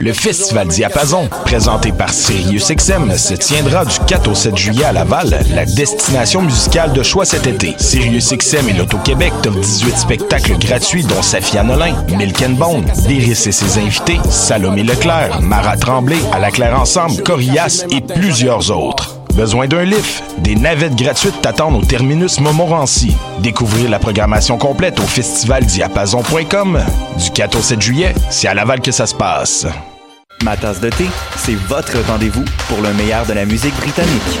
Le Festival Diapason, présenté par SiriusXM, se tiendra du 4 au 7 juillet à Laval, la destination musicale de choix cet été. SiriusXM et l'Auto-Québec t'offrent 18 spectacles gratuits dont Safia Nolin, Milk and Bone, et ses invités, Salomé Leclerc, Marat Tremblay, À la Claire Ensemble, Corias et plusieurs autres. Besoin d'un lift? Des navettes gratuites t'attendent au terminus Montmorency. Découvrir la programmation complète au festivaldiapason.com. Du 4 au 7 juillet, c'est à Laval que ça se passe. Ma tasse de thé, c'est votre rendez-vous pour le meilleur de la musique britannique.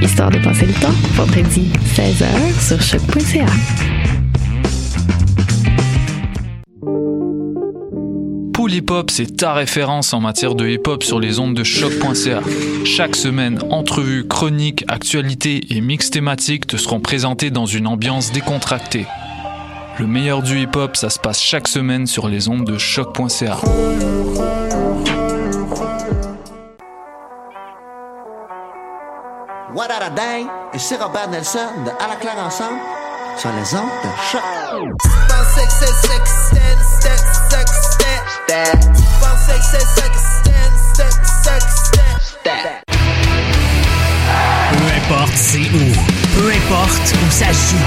Histoire de passer le temps, vendredi 16h sur choc.ca. Pool Hip Hop, c'est ta référence en matière de hip hop sur les ondes de choc.ca. Chaque semaine, entrevues, chroniques, actualités et mix thématiques te seront présentés dans une ambiance décontractée. Le meilleur du hip hop, ça se passe chaque semaine sur les ondes de choc.ca. What a day? Et c'est Robert Nelson de À la claire ensemble sur les ondes de choc. Peu importe c'est où, peu importe où ça joue.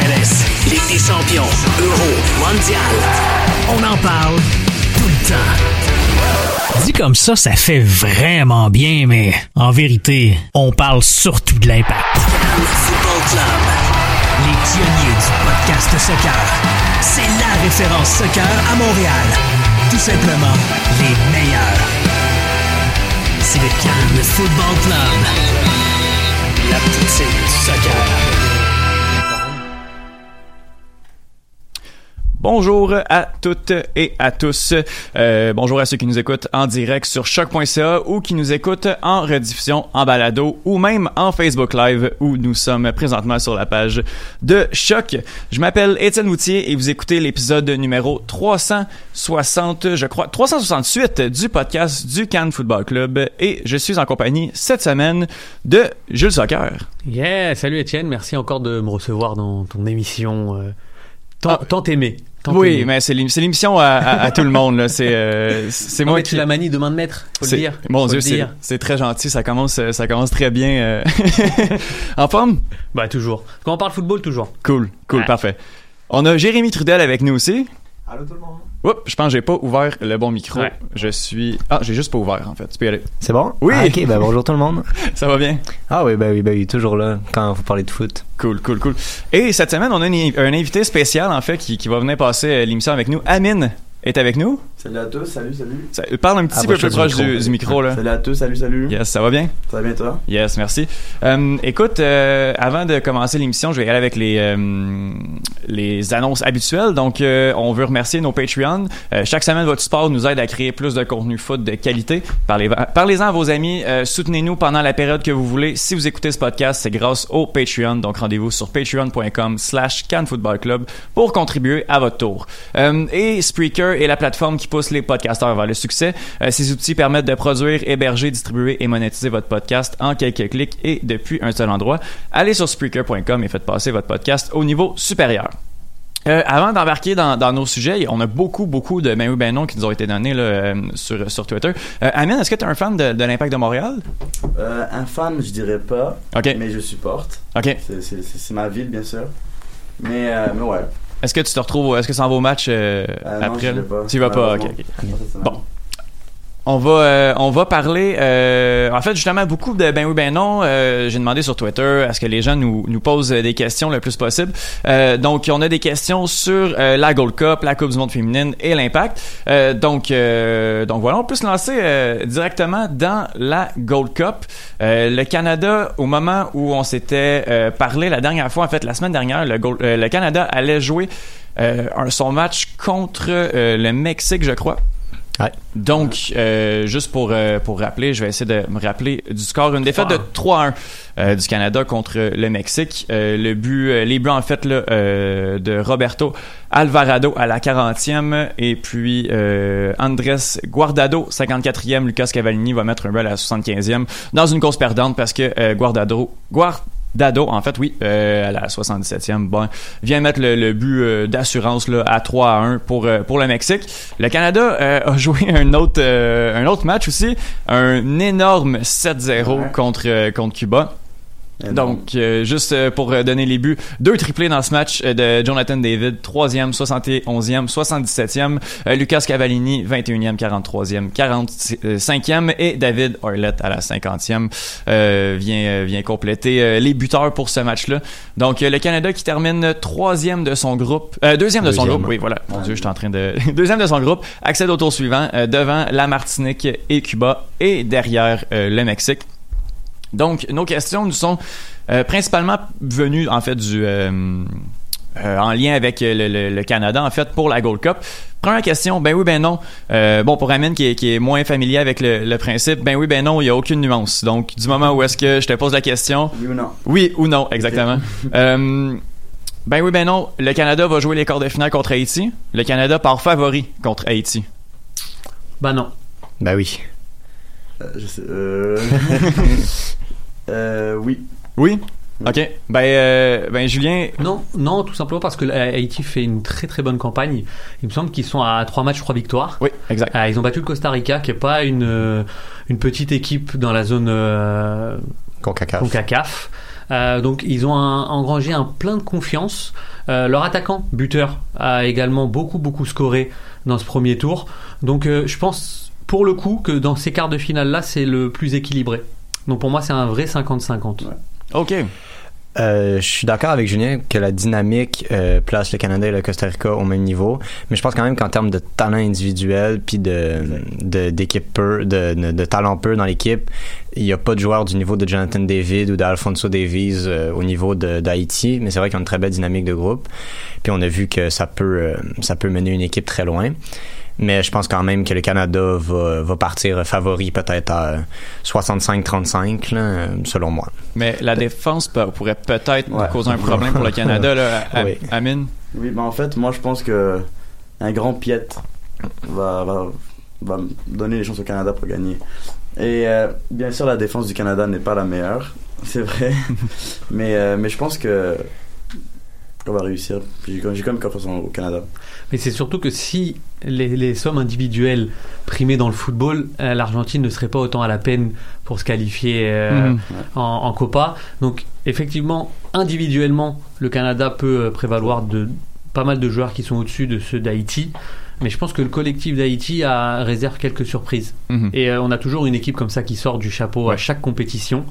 MLS, Ligue des champions, Euro, Mondial. On en parle tout le temps. Dit comme ça, ça fait vraiment bien, mais en vérité, on parle surtout de l'impact. Les pionniers du podcast soccer. C'est la référence soccer à Montréal. Tout simplement les meilleurs. C'est le Cannes Football Club. La poutine du soccer. Bonjour à toutes et à tous. Euh, bonjour à ceux qui nous écoutent en direct sur choc.ca ou qui nous écoutent en rediffusion, en balado ou même en Facebook Live où nous sommes présentement sur la page de Choc. Je m'appelle Étienne Moutier et vous écoutez l'épisode numéro 360, je crois, 368 du podcast du Cannes Football Club et je suis en compagnie cette semaine de Jules Soccer. Yeah, salut Étienne, merci encore de me recevoir dans ton émission euh, tant, tant aimée. Tant oui, mais c'est l'ém- c'est l'émission à, à- à tout le monde. C'est euh, c'est moi mais qui tu la manies de main de maître, faut le C'est- dire. Mon Faut Dieu, c'est très gentil. Ça commence, ça commence très bien. euh. en forme? Bah toujours. Quand on parle football, toujours. Cool, cool, Ouais. parfait. On a Jérémy Trudel avec nous aussi. Allô tout le monde? Oups, je pense que j'ai pas ouvert le bon micro. Ouais. Je suis... Ah, j'ai juste pas ouvert, en fait. Tu peux y aller. C'est bon? Oui. Ah, ok, ben bonjour tout le monde. Ça va bien? Ah oui, ben oui, ben oui, toujours là quand vous parlez de foot. Cool, cool, cool. Et cette semaine, on a une- un invité spécial, en fait, qui, qui va venir passer euh, l'émission avec nous. Amine est avec nous. Salut à tous, salut, salut. Ça- parle un petit peu Approche-toi plus proche du, du micro, là. Salut à tous, salut, salut. Yes, ça va bien? Ça va bien toi? Yes, merci. Euh, écoute, euh, avant de commencer l'émission, je vais y aller avec les euh, les annonces habituelles. Donc, euh, on veut remercier nos Patreons. Euh, chaque semaine, votre support nous aide à créer plus de contenu foot de qualité. Parlez- Parlez-en à vos amis. Euh, Soutenez-nous pendant la période que vous voulez. Si vous écoutez ce podcast, c'est grâce au Patreon. Donc, rendez-vous sur patreon.com slash Club pour contribuer à votre tour. Euh, et Spreaker est la plateforme qui pousse les podcasteurs vers le succès. Euh, ces outils permettent de produire, héberger, distribuer et monétiser votre podcast en quelques clics et depuis un seul endroit. Allez sur Spreaker.com et faites passer votre podcast au niveau supérieur. Euh, avant d'embarquer dans, dans nos sujets, on a beaucoup, beaucoup de ben oui, ben non qui nous ont été donnés là, euh, sur, sur Twitter. Euh, Amine, est-ce que tu es un fan de, de l'Impact de Montréal? Un fan, je dirais pas, OK. mais je supporte. OK. C'est- ma ville, bien sûr. Mais, mais ouais. Est-ce que tu te retrouves, est-ce que ça en va au match euh, Euh, non, après? vais là? pas, Tu vas pas, ok. Bon. On va, euh, on va parler, euh, en fait, justement, beaucoup de ben oui, ben non. Euh, J'ai demandé sur Twitter à ce que les gens nous, nous posent des questions le plus possible. Euh, donc, on a des questions sur la Gold Cup, la Coupe du Monde féminine et l'impact. Donc, donc voilà, on peut se lancer directement dans la Gold Cup. Le Canada, au moment où on s'était parlé la dernière fois, en fait, la semaine dernière, le, le Canada allait jouer un, son match contre le Mexique, je crois. Donc, euh, juste pour, euh, pour rappeler, je vais essayer de me rappeler du score. Une défaite de 3-1 euh, du Canada contre le Mexique. Euh, le but, euh, les buts en fait là, euh, de Roberto Alvarado à la 40e et puis euh, Andrés Guardado, 54e. Lucas Cavallini va mettre un but à la 75e dans une course perdante parce que euh, Guardado, Guard Dado, en fait, oui, euh, à la 77e, bon, vient mettre le, le but euh, d'assurance là, à 3 à 1 pour, euh, pour le Mexique. Le Canada euh, a joué un autre, euh, un autre match aussi, un énorme 7-0 contre, euh, contre Cuba. Donc, euh, juste euh, pour euh, donner les buts, deux triplés dans ce match euh, de Jonathan David, 3e, 71e, 77e, euh, Lucas Cavallini, 21e, 43e, 45e et David Arlett à la 50e euh, vient, vient compléter euh, les buteurs pour ce match-là. Donc, euh, le Canada qui termine troisième de son groupe, euh, deuxième de son Deuxième. groupe, oui, voilà, mon Dieu, je suis en train de... deuxième de son groupe, accède au tour suivant euh, devant la Martinique et Cuba et derrière euh, le Mexique. Donc, nos questions nous sont euh, principalement venues, en fait, du... euh, euh, en lien avec le, le- le Canada, en fait, pour la Gold Cup. Première question, ben oui, ben non. Euh, bon, pour Amine qui est, qui est moins familier avec le, le principe, ben oui, ben non, il n'y a aucune nuance. Donc, du moment où est-ce que je te pose la question... Oui ou non? Oui ou non, exactement. Euh, ben oui, ben non, le Canada va jouer les quarts de finale contre Haïti. Le Canada part favori contre Haïti. Bah non. Ben oui. Euh, je sais, euh... oui. Oui? OK. Ben, euh, ben Julien... Non, non, tout simplement parce que euh, Haïti fait une très très bonne campagne. Il me semble qu'ils sont à 3 matchs, 3 victoires. Oui, exact. Euh, ils ont battu le Costa Rica, qui est pas une, une petite équipe dans la zone euh, Concacaf. CONCACAF. Euh, donc ils ont un- engrangé un plein de confiance. Euh, leur attaquant, buteur, a également beaucoup beaucoup scoré dans ce premier tour. Donc euh, je pense pour le coup que dans ces quarts de finale là, c'est le plus équilibré. Donc pour moi, c'est un vrai 50-50. OK. Euh, je suis d'accord avec Julien que la dynamique euh, place le Canada et le Costa Rica au même niveau, mais je pense quand même qu'en termes de talent individuel puis de de- d'équipe peu, de, de, de talent peu dans l'équipe, il n'y a pas de joueur du niveau de Jonathan David ou d'Alfonso Davies euh, au niveau de- d'Haïti, mais c'est vrai qu'ils ont une très belle dynamique de groupe. Puis on a vu que ça peut euh, ça peut mener une équipe très loin. Mais je pense quand même que le Canada va, va partir favori peut-être à 65-35, là, euh, selon moi. Mais la défense peut- pourrait peut-être causer un problème pour le Canada, là, à- Oui. Amine? Oui, ben en fait, moi je pense que un grand Piet va, va, va donner les chances au Canada pour gagner. Et euh, bien sûr, la défense du Canada n'est pas la meilleure, c'est vrai. mais, euh, mais je pense que qu'on va réussir. J'ai quand même confiance en- au Canada. Mais c'est surtout que si les, les sommes individuelles primées dans le football, euh, l'Argentine ne serait pas autant à la peine pour se qualifier euh, Mhm. en, en Copa. Donc effectivement, individuellement, le Canada peut euh, prévaloir de pas mal de joueurs qui sont au-dessus de ceux d'Haïti. Mais je pense que le collectif d'Haïti a, réserve quelques surprises. Mhm. Et euh, on a toujours une équipe comme ça qui sort du chapeau à chaque compétition.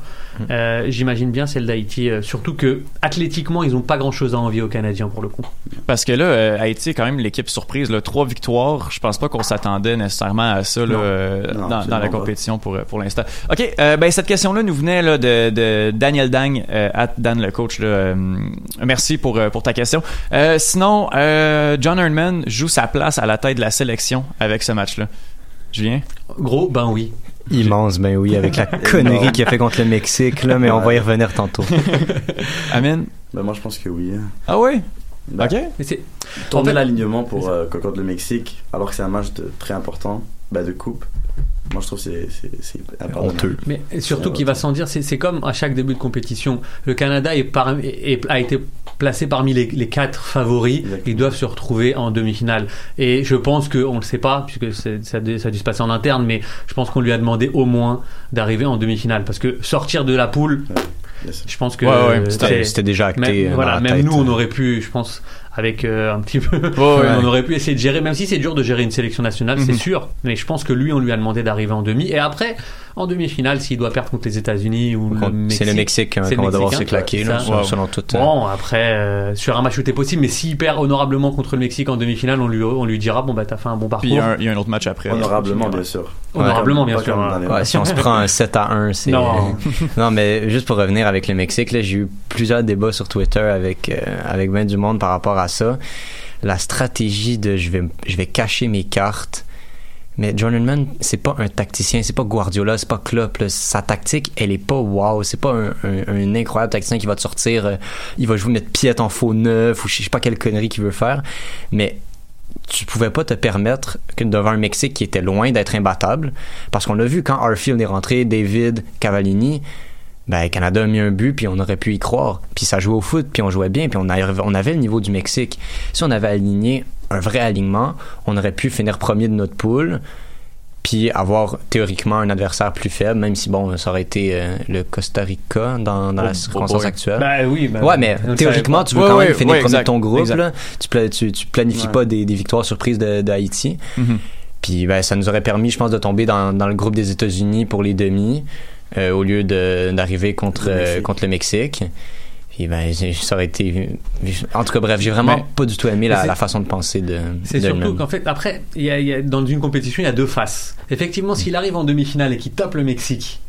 Euh, J'imagine bien celle d'Haïti. euh, surtout que athlétiquement, ils n'ont pas grand-chose à envier aux Canadiens pour le coup. Parce que là, euh, Haïti est quand même l'équipe surprise. Là. Trois victoires. Je pense pas qu'on s'attendait nécessairement à ça là, Non. euh, Non, dans, dans la pas. compétition pour, pour l'instant. OK, euh, ben, cette question-là nous venait là, de, de Daniel Dang, euh, at Dan le coach. Là, Euh, merci pour, pour ta question. Euh, sinon, euh, John Herdman joue sa place à la tête de la sélection avec ce match-là. Julien? Gros, ben oui. Immense, ben oui, avec la connerie qu'il a fait contre le Mexique, là, mais on va y revenir tantôt. Amine? Ben moi je pense que oui. Ah oui? Ben, OK. Mais c'est Tourner En fait- l'alignement pour euh, contre le Mexique, alors que c'est un match de, très important, ben, de coupe. Moi je trouve que c'est. Honteux. Mais surtout qu'il va sans dire, c'est comme à chaque début de compétition. Le Canada est par- est- a été placé parmi les, les quatre favoris. Ils doivent se retrouver en demi-finale. Et je pense qu'on ne le sait pas, puisque ça, a dû- ça a dû se passer en interne, mais je pense qu'on lui a demandé au moins d'arriver en demi-finale. Parce que sortir de la poule, Je pense que Ouais, ouais, c'était- déjà acté, Même, euh, voilà, dans la même tête. nous, on aurait pu, je pense, avec euh, un petit peu, ouais. on aurait pu essayer de gérer, même si c'est dur de gérer une sélection nationale, c'est Mhm. sûr. Mais je pense que lui, on lui a demandé d'arriver en demi. Et après, en demi-finale, s'il doit perdre contre les États-Unis ou le Mexique, c'est le Mexique, hein, c'est qu'on le va devoir se claquer, là, ça. selon- tout. Bon, après, euh, sur un match où t'es possible, mais s'il perd honorablement contre le Mexique en demi-finale, on lui, on lui dira, bon, bah, t'as fait un bon parcours. Puis il y, a un, il y a un autre match après. Honorablement, bien sûr. Honorablement, bien sûr. hein. Ouais, si on se prend un 7 à 1, c'est. Non. non, mais juste pour revenir avec le Mexique, là, j'ai eu plusieurs débats sur Twitter avec, euh, avec ben du monde par rapport à ça. La stratégie de je vais, je vais cacher mes cartes. Mais John Mann, c'est pas un tacticien, c'est pas Guardiola, c'est pas Klopp. Sa tactique, elle est pas wow. C'est pas un, incroyable tacticien qui va te sortir, euh, il va jouer mettre piète en faux neuf ou je sais pas quelle connerie qu'il veut faire. Mais tu pouvais pas te permettre que devant un Mexique qui était loin d'être imbattable, parce qu'on l'a vu quand Arfield est rentré, David, Cavallini, ben Canada a mis un but puis on aurait pu y croire, puis ça jouait au foot puis on jouait bien puis on, on avait le niveau du Mexique. Si on avait aligné un vrai alignement, on aurait pu finir premier de notre poule puis avoir théoriquement un adversaire plus faible, même si bon, ça aurait été euh, le Costa Rica dans, dans Oh, la circonstance boy. actuelle. Bah oui, bah ouais, mais théoriquement, tu veux quand Ouais, même finir ouais, premier de ton groupe. Là. Tu, pla- tu, tu planifies pas des, des victoires surprises de, de Haïti. Mhm. Puis ben, ça nous aurait permis, je pense, de tomber dans, dans le groupe des États-Unis pour les demi, euh, au lieu d'arriver contre, Le euh, contre le Mexique. Puis ben, ça aurait été. En tout cas, bref, j'ai vraiment Mais- pas du tout aimé la, façon de penser de. C'est surtout qu'en fait, après, il y a- y a- dans une compétition, il y a deux faces. Effectivement, s'il arrive en demi-finale et qu'il tape le Mexique,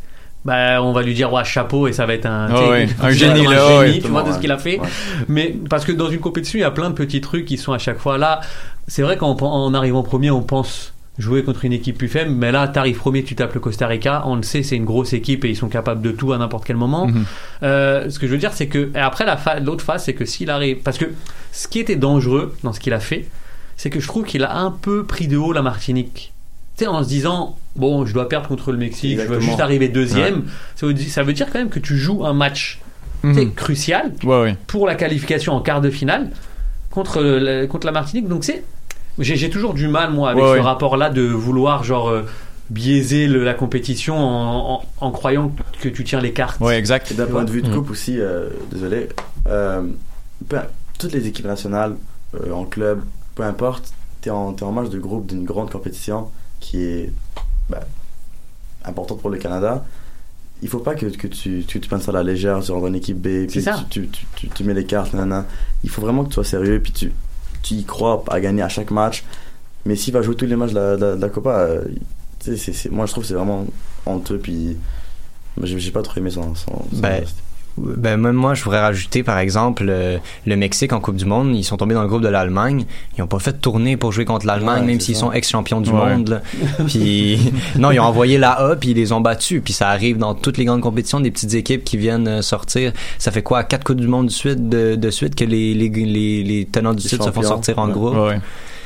bah, on va lui dire, ouais, chapeau, et ça va être un, Ah tu sais, ouais, un génie, un là, génie, ouais. tu vois, de ce qu'il a fait. Ouais. Mais parce que dans une compétition, il y a plein de petits trucs qui sont à chaque fois là. C'est vrai qu'en en arrivant premier, on pense jouer contre une équipe plus faible, mais là, t'arrives premier, tu tapes le Costa Rica, on le sait, c'est une grosse équipe et ils sont capables de tout à n'importe quel moment. Mhm. Euh, ce que je veux dire, c'est que et après la l'autre phase, c'est que s'il arrive, parce que ce qui était dangereux dans ce qu'il a fait, c'est que je trouve qu'il a un peu pris de haut la Martinique. Tu sais, en se disant, bon, je dois perdre contre le Mexique, je veux juste arriver deuxième. Ça, veut, dire- ça veut dire quand même que tu joues un match Mhm. crucial Ouais, ouais. pour la qualification en quart de finale contre, contre la Martinique. Donc c'est, j'ai j'ai toujours du mal moi avec Ouais, ce ouais. rapport-là de vouloir genre euh, biaiser le- la compétition en, en- en croyant que tu tiens les cartes. Ouais, exact. Et d'un point de vue de Mm. coupe aussi, euh, désolé, euh, peu- toutes les équipes nationales, euh, en club, peu importe, t'es en, t'es en match de groupe d'une grande compétition qui est bah, importante pour le Canada. Il faut pas que, que tu, tu prennes ça à la légère sur une équipe B, puis ça. tu, tu, tu, tu mets les cartes, nanana. Il faut vraiment que tu sois sérieux, puis tu, tu y crois à gagner à chaque match. Mais s'il va jouer tous les matchs de la, de la- de la Copa, euh, c'est- moi je trouve que c'est vraiment honteux, puis j'ai pas trop aimé son. son, son geste. Ben, même moi, je voudrais rajouter, par exemple, euh, le Mexique en Coupe du Monde. Ils sont tombés dans le groupe de l'Allemagne. Ils n'ont pas fait de tournée pour jouer contre l'Allemagne, Ouais, même s'ils sont ex-champions du Ouais. monde. là. Puis, non, ils ont envoyé la A, puis ils les ont battus. Puis ça arrive dans toutes les grandes compétitions, des petites équipes qui viennent euh, sortir. Ça fait quoi, quatre Coupes du Monde de suite, de, de suite que les, les, les, les tenants du titre se font sortir en Ouais. groupe?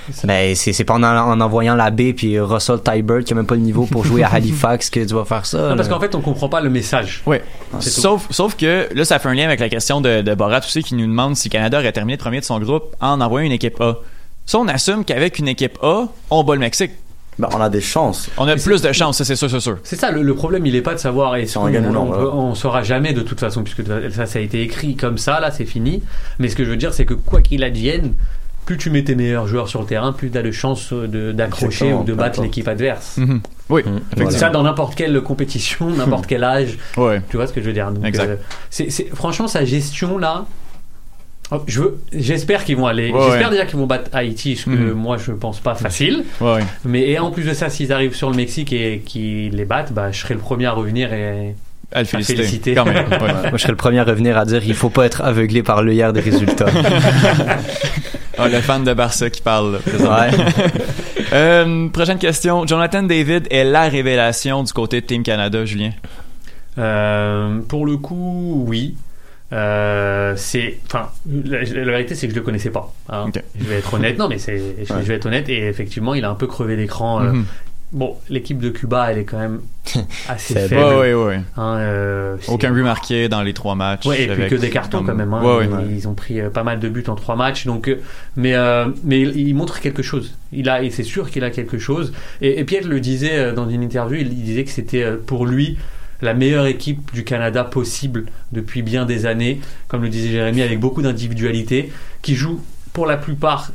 Ouais. Ben, c'est c'est pas en, en envoyant la B puis Russell Tybert qui a même pas le niveau pour jouer à Halifax que tu vas faire ça. Non, parce qu'en fait, on comprend pas le message. C'est tout. Sauf, sauf que là, ça fait un lien avec la question de, de Borat aussi qui nous demande si Canada aurait terminé premier de son groupe en envoyant une équipe A. Ça, on assume qu'avec une équipe A, on bat le Mexique. Ben, on a des chances. On a plus de chance, ça, c'est sûr, c'est sûr. C'est ça, le, le problème, il est pas de savoir et Si on gagne ou non, on, peut- on saura jamais de toute façon, puisque ça, ça a été écrit comme ça, là, c'est fini. Mais ce que je veux dire, c'est que quoi qu'il advienne, plus tu mets tes meilleurs joueurs sur le terrain, plus tu as de chances de- d'accrocher ou de battre l'équipe adverse. Mhm. Oui. C'est ça dans n'importe quelle compétition, n'importe quel âge. Ouais. Tu vois ce que je veux dire Donc, Exact. euh, franchement, sa gestion là. oh, Je veux, j'espère qu'ils vont aller. Ouais, j'espère ouais. déjà qu'ils vont battre Haïti, ce que Mhm. moi je pense pas facile. Ouais. Mais et en plus de ça, s'ils arrivent sur le Mexique et qu'ils les battent, bah, je serai le premier à revenir et À le féliciter. féliciter. Quand même. ouais. Moi, je serais le premier à revenir à dire il faut pas être aveuglé par l'œillère des résultats. Ah, le fan de Barça qui parle. là. Ouais. Euh, prochaine question. Jonathan David est la révélation du côté de Team Canada, Julien? Euh, pour le coup, oui. Euh, c'est, enfin, la, la vérité c'est que je le connaissais pas. hein. Je vais être honnête. Non, mais c'est, je, Ouais. je vais être honnête. Et effectivement, il a un peu crevé l'écran. euh, Mhm. Bon, l'équipe de Cuba, elle est quand même assez faible. Ouais, ouais, ouais. hein, euh, Aucun but marqué dans les trois matchs. Ouais, et puis avec- que des cartons quand même. hein. Ils ont pris euh, pas mal de buts en trois matchs. Donc, euh, mais euh, mais il, montre quelque chose. Il a, et c'est sûr qu'il a quelque chose. Et, et Pierre le disait dans une interview. Il, il disait que c'était pour lui la meilleure équipe du Canada possible depuis bien des années, comme le disait Jérémy, avec beaucoup d'individualité, qui jouent pour la plupart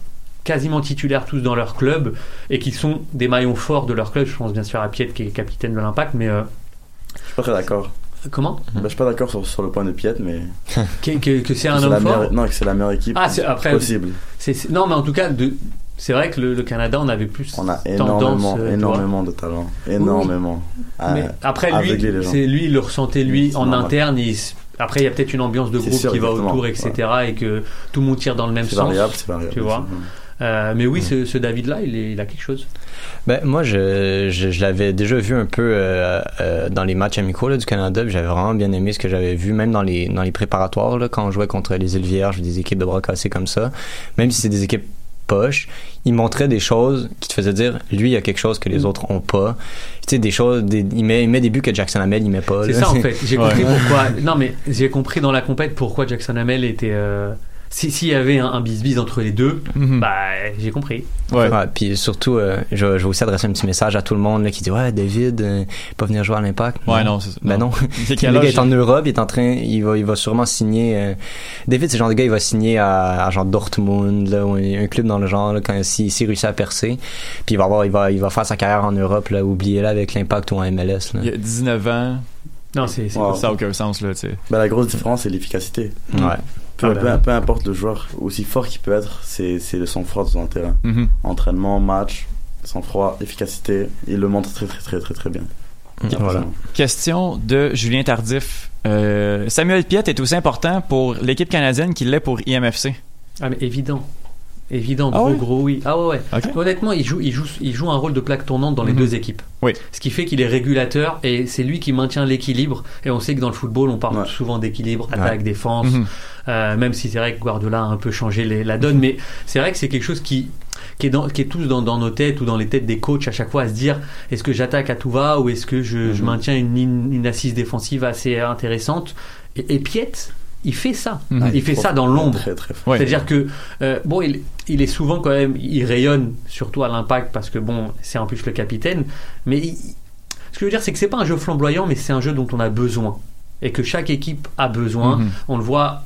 quasiment titulaires tous dans leur club et qui sont des maillons forts de leur club. Je pense bien sûr à Piet qui est capitaine de l'Impact, mais euh, Je suis pas très d'accord. comment? Bah, je suis pas d'accord sur, sur le point de Piet, mais. que, que- que c'est un homme fort meilleure- Non, que c'est la meilleure équipe Ah, après- possible. Non, mais en tout cas, de, c'est vrai que le, le Canada, on avait plus On a énormément, euh, énormément de talent. Énormément. À Mais après, lui, c'est lui, il le ressentait lui en normal. interne. il après, il y a peut-être une ambiance de groupe sûr, qui va autour, etc., et que tout le monde tire dans le même C'est sens. variable, c'est variable, Tu vois. Euh, mais oui, ce, ce David-là, il, a quelque chose. Ben, moi, je, je, je l'avais déjà vu un peu euh, euh, dans les matchs amicaux là, du Canada. J'avais vraiment bien aimé ce que j'avais vu, même dans les, dans les préparatoires, là, quand on jouait contre les îles Vierges, des équipes de bras cassés comme ça. Même si c'est des équipes poches, il montrait des choses qui te faisaient dire, lui, il y a quelque chose que les autres ont pas. Tu sais, des choses, des, il, met, il met des buts que Jackson Hamel, il met pas. C'est ça, en fait. J'ai Ouais. compris pourquoi. Non, mais j'ai compris dans la compète pourquoi Jackson Hamel était. euh, si- S'il y avait un, un bis-bis entre les deux, Mhm. bah, j'ai compris. Ouais. puis surtout, euh, je, je vais aussi adresser un petit message à tout le monde là, qui dit Ouais, David, euh, pas venir jouer à l'Impact. Ouais, non, c'est- Ben non. le gars est en Europe, il est en train, il va, il va sûrement signer. euh, David, c'est le genre de gars, il va signer à, à genre Dortmund, là, ou un, un club dans le genre, là, quand s'il s'il réussit à percer. Puis il va avoir, il va, il va faire sa carrière en Europe, là, oubliez-la avec l'Impact ou en MLS. Là. Il y a 19 ans. Non, c'est Wow. Ça n'a aucun sens, là, tu sais. Bah, la grosse différence, c'est l'efficacité. Ouais. Peu, peu- peu importe le joueur, aussi fort qu'il peut être, c'est c'est le sang-froid sur un terrain. Mhm. Entraînement, match, sang-froid, efficacité, il le montre très très très très très bien. Voilà. Question de Julien Tardif. Euh, Samuel Piet est aussi important pour l'équipe canadienne qu'il l'est pour IMFC. Ah, mais évident. Évident, Ah gros, ouais? gros, oui. Ah ouais, ouais. Honnêtement, il joue, il, joue, il joue un rôle de plaque tournante dans les Mhm. deux équipes. Oui. Ce qui fait qu'il est régulateur et c'est lui qui maintient l'équilibre. Et on sait que dans le football, on parle Ouais. souvent d'équilibre, attaque, Ouais. défense. Mhm. Euh, même si c'est vrai que Guardiola a un peu changé les- la donne. Mais c'est vrai que c'est quelque chose qui, qui, est dans, qui est tous dans, dans nos têtes ou dans les têtes des coachs à chaque fois à se dire est-ce que j'attaque à tout va ou est-ce que je, je Mhm. maintiens une, assise défensive assez intéressante. Et, et Piet, il fait ça. Mhm. Il fait ça dans l'ombre. Ouais. C'est-à-dire que euh, bon, il, il est souvent quand même, il rayonne surtout à l'impact parce que bon, c'est en plus le capitaine. Mais il- ce que je veux dire, c'est que c'est pas un jeu flamboyant, mais c'est un jeu dont on a besoin et que chaque équipe a besoin. Mhm. On le voit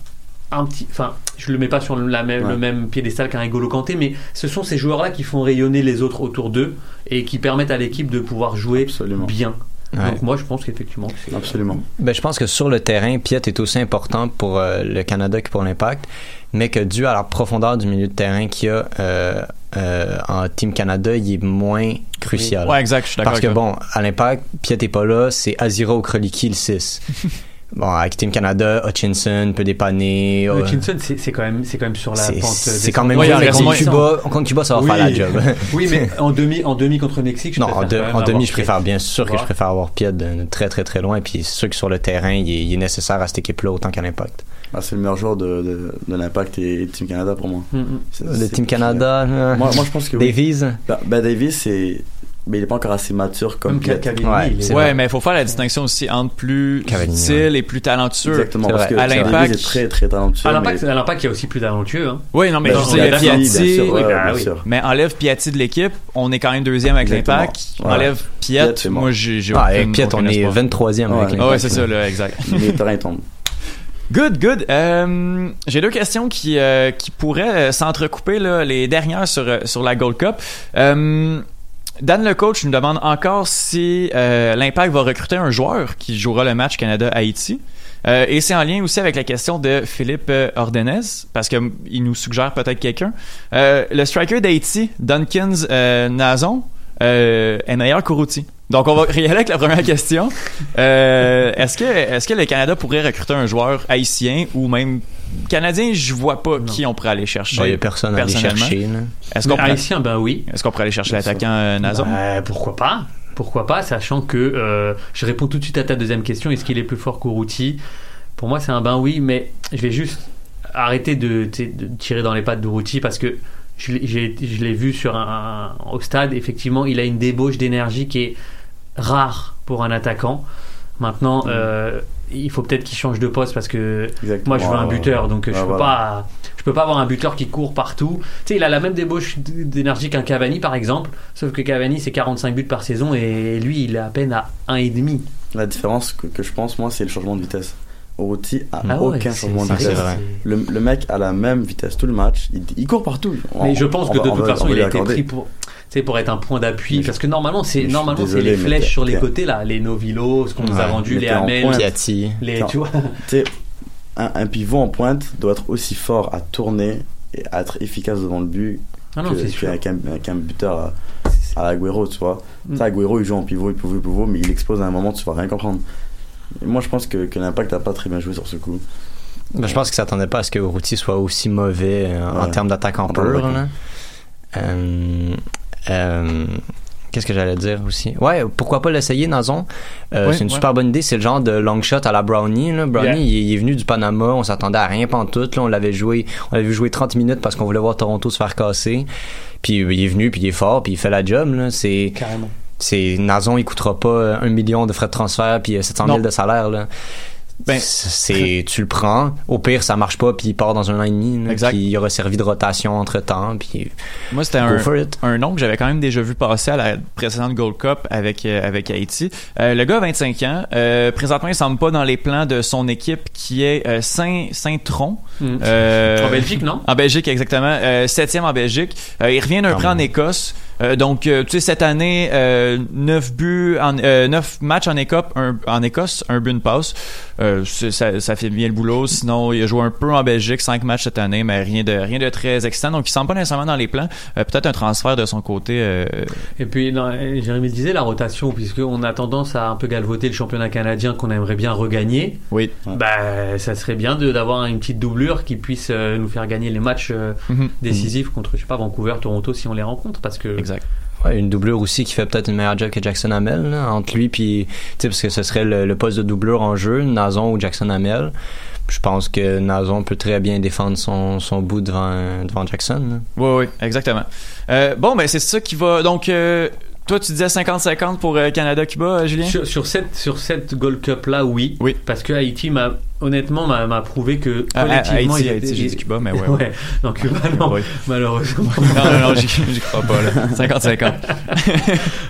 un petit, enfin, je le mets pas sur la même, Ouais. le même piédestal qu'un N'Golo Kanté, mais ce sont ces joueurs-là qui font rayonner les autres autour d'eux et qui permettent à l'équipe de pouvoir jouer Absolument. bien. Ouais. Donc moi, je pense qu'effectivement, que c'est Absolument. Ben, je pense que sur le terrain, Piet est aussi important pour euh, le Canada que pour l'Impact, mais que dû à la profondeur du milieu de terrain qu'il y a euh, euh, en Team Canada, il est moins crucial. Ouais, exact, je suis d'accord Parce que toi. bon, à l'Impact, Piet est pas là, c'est Azira ou Kroliki le 6. bon, avec Team Canada, Hutchinson peut dépanner. euh, Hutchinson, c'est c'est quand même, c'est quand même sur la pente. c'est quand même il bien, contre. Cuba, contre Cuba, ça va Oui. faire la job. Oui, mais en demi, en demi contre le Mexique, je Non, en, demi, je préfère bien sûr que je préfère avoir Piet de très très très loin. Puis c'est sûr que sur le terrain, il est, il est nécessaire à cette équipe-là autant qu'à l'Impact. Ah, c'est le meilleur joueur de, de, de l'Impact et, et Team Canada pour moi. Mm, mm. Le Team Canada, euh, Moi, moi je pense que oui. Davies. Bah, bah, Davis, c'est. Mais il est pas encore assez mature comme Même. Cavani, Ouais, il est- c'est Ouais, vrai. mais il faut faire la distinction aussi entre plus Cavani, utile et plus talentueux. Exactement, parce que À l'Impact- est très très talentueux. À l'impact, mais- à l'impact, il y a aussi plus talentueux. Hein. Oui, non, mais Ben, je Piatti, bien sûr, ouais, oui, bien oui. sûr. mais enlève Piatti de l'équipe, on est quand même deuxième avec l'Impact. Ouais. Enlève Piet, moi j'ai j'ai Ah, avec Piet, on est espoir. 23e avec l'Impact. Ah ouais, c'est ça, là, exact. Les terrains tombent. Good, good. Euh, J'ai deux questions qui, euh, qui pourraient euh, s'entrecouper, là, les dernières sur, sur la Gold Cup. Dan le coach nous demande encore si euh, l'Impact va recruter un joueur qui jouera le match Canada-Haïti. Euh, et c'est en lien aussi avec la question de Philippe euh, Ordenez, parce qu'il nous suggère peut-être quelqu'un. Le striker d'Haïti, Duncans euh, Nazon, est meilleur qu'Uruti. Donc on va y avec la première question. Est-ce que est-ce que le Canada pourrait recruter un joueur haïtien ou même canadien Je vois pas qui on pourrait aller chercher. Il n'y a personne à aller chercher. Est-ce qu'on pourrait, haïtien, ben oui. est-ce qu'on pourrait aller chercher l'attaquant euh, Nazon? Bah, pourquoi pas? Pourquoi pas, sachant que euh, je réponds tout de suite à ta deuxième question est-ce qu'il est plus fort qu'Uruti Pour moi, c'est un ben oui, mais je vais juste arrêter de, tirer dans les pattes d'Uruti parce que je l'ai- j'ai- je l'ai vu sur un, un- au stade. Effectivement, il a une débauche d'énergie qui est rare pour un attaquant. Maintenant, euh, il faut peut-être qu'il change de poste parce que Exactement. moi je veux un buteur, donc je peux voilà. pas, je peux pas avoir un buteur qui court partout. Tu sais, il a la même débauche d'énergie qu'un Cavani par exemple, sauf que Cavani c'est 45 buts par saison et lui il est à peine à 1,5. La différence que, que je pense, moi, c'est le changement de vitesse. Orochi a Ah aucun changement de vitesse. Le, le mec a la même vitesse tout le match. Il, il court partout. On- Mais je pense que de toute va- façon, il a été pris pour, sais, pour être un point d'appui. Parce que normalement, c'est normalement c'est les flèches sur les côtés là, les Novilo, ce qu'on nous a vendu, les Hamel, les tu vois. un, un pivot en pointe doit être aussi fort à tourner et à être efficace devant le but Ah non, que- c'est sûr. qu'un qu'un- qu'un buteur à, à Agüero, tu vois. Mm. Ça, Agüero, il joue en pivot, il pivot, il pivot, mais il explose à un moment, tu vas rien comprendre. Et moi, je pense que, que l'impact n'a pas très bien joué sur ce coup. Ben, je pense qu'ils s'attendaient pas à ce que Routy soit aussi mauvais euh, en Ouais. termes d'attaque en En là. Euh, euh, Qu'est-ce que j'allais dire aussi? Ouais, pourquoi pas l'essayer, Nazon? Euh, c'est une ouais. super bonne idée. C'est le genre de long shot à la Brownie. Là. Brownie, Yeah. il, est- il est venu du Panama. On s'attendait à rien pantoute. Là. On l'avait joué. On l'avait vu jouer 30 minutes parce qu'on voulait voir Toronto se faire casser. Puis euh, il est venu, puis il est fort, puis il fait la job. Là. C'est, Carrément. c'est Nazon, il coûtera pas euh, un million de frais de transfert puis euh, 700 000 Non. de salaire. Là. Ben, c'est tu le prends au pire ça marche pas puis il part dans un an et demi Exact. puis il aura servi de rotation entre temps puis Moi, c'était un, un nom que j'avais quand même déjà vu passer à la précédente Gold Cup avec, euh, avec Haïti. Euh, le gars a 25 ans. Euh, présentement, il semble pas dans les plans de son équipe qui est euh, Saint, Saint-Tron. Mm. Euh, En Belgique, non? En Belgique, exactement. Euh, septième en Belgique. Euh, il revient d'un prêt en. Écosse. Euh, donc, euh, tu sais, cette année, euh, 9 buts, en, euh, 9 matchs en, Écope, un- en Écosse, un but, une passe. Euh, ça, ça fait bien le boulot. Sinon, il a joué un peu en Belgique, 5 matchs cette année, mais rien de, rien de très excitant. Donc, il semble pas nécessairement dans les plans. Euh, Peut-être un transfert de son côté. euh, Et puis, non, euh, Jérémy disait, la rotation, puisqu'on a tendance à un peu galvauter le championnat canadien qu'on aimerait bien regagner. Oui. Bah, ça serait bien de- d'avoir une petite doublure qui puisse euh, nous faire gagner les matchs euh, Mhm. décisifs contre, je sais pas, Vancouver, Toronto, si on les rencontre. Parce que. Exact. Ouais, une doublure aussi qui fait peut-être une meilleure job que Jackson Hamel là, entre lui puis tu sais parce que ce serait le, le poste de doublure en jeu Nazon ou Jackson Hamel je pense que Nazon peut très bien défendre son, son bout devant devant Jackson là. Oui, oui, exactement. Euh, bon, ben c'est ça qui va. Donc, euh, toi, tu disais 50-50 pour euh, Canada-Cuba, euh, Julien? Sur, sur cette, sur cette Gold Cup là, oui. Oui. Parce que Haïti m'a, honnêtement, m'a, prouvé que Ah, collectivement, Haïti, il Haïti, j'ai dit Cuba, mais ouais, ouais. Non, Cuba, non. Oui. Malheureusement. non, non, non, j'y j'y crois pas, là. 50-50.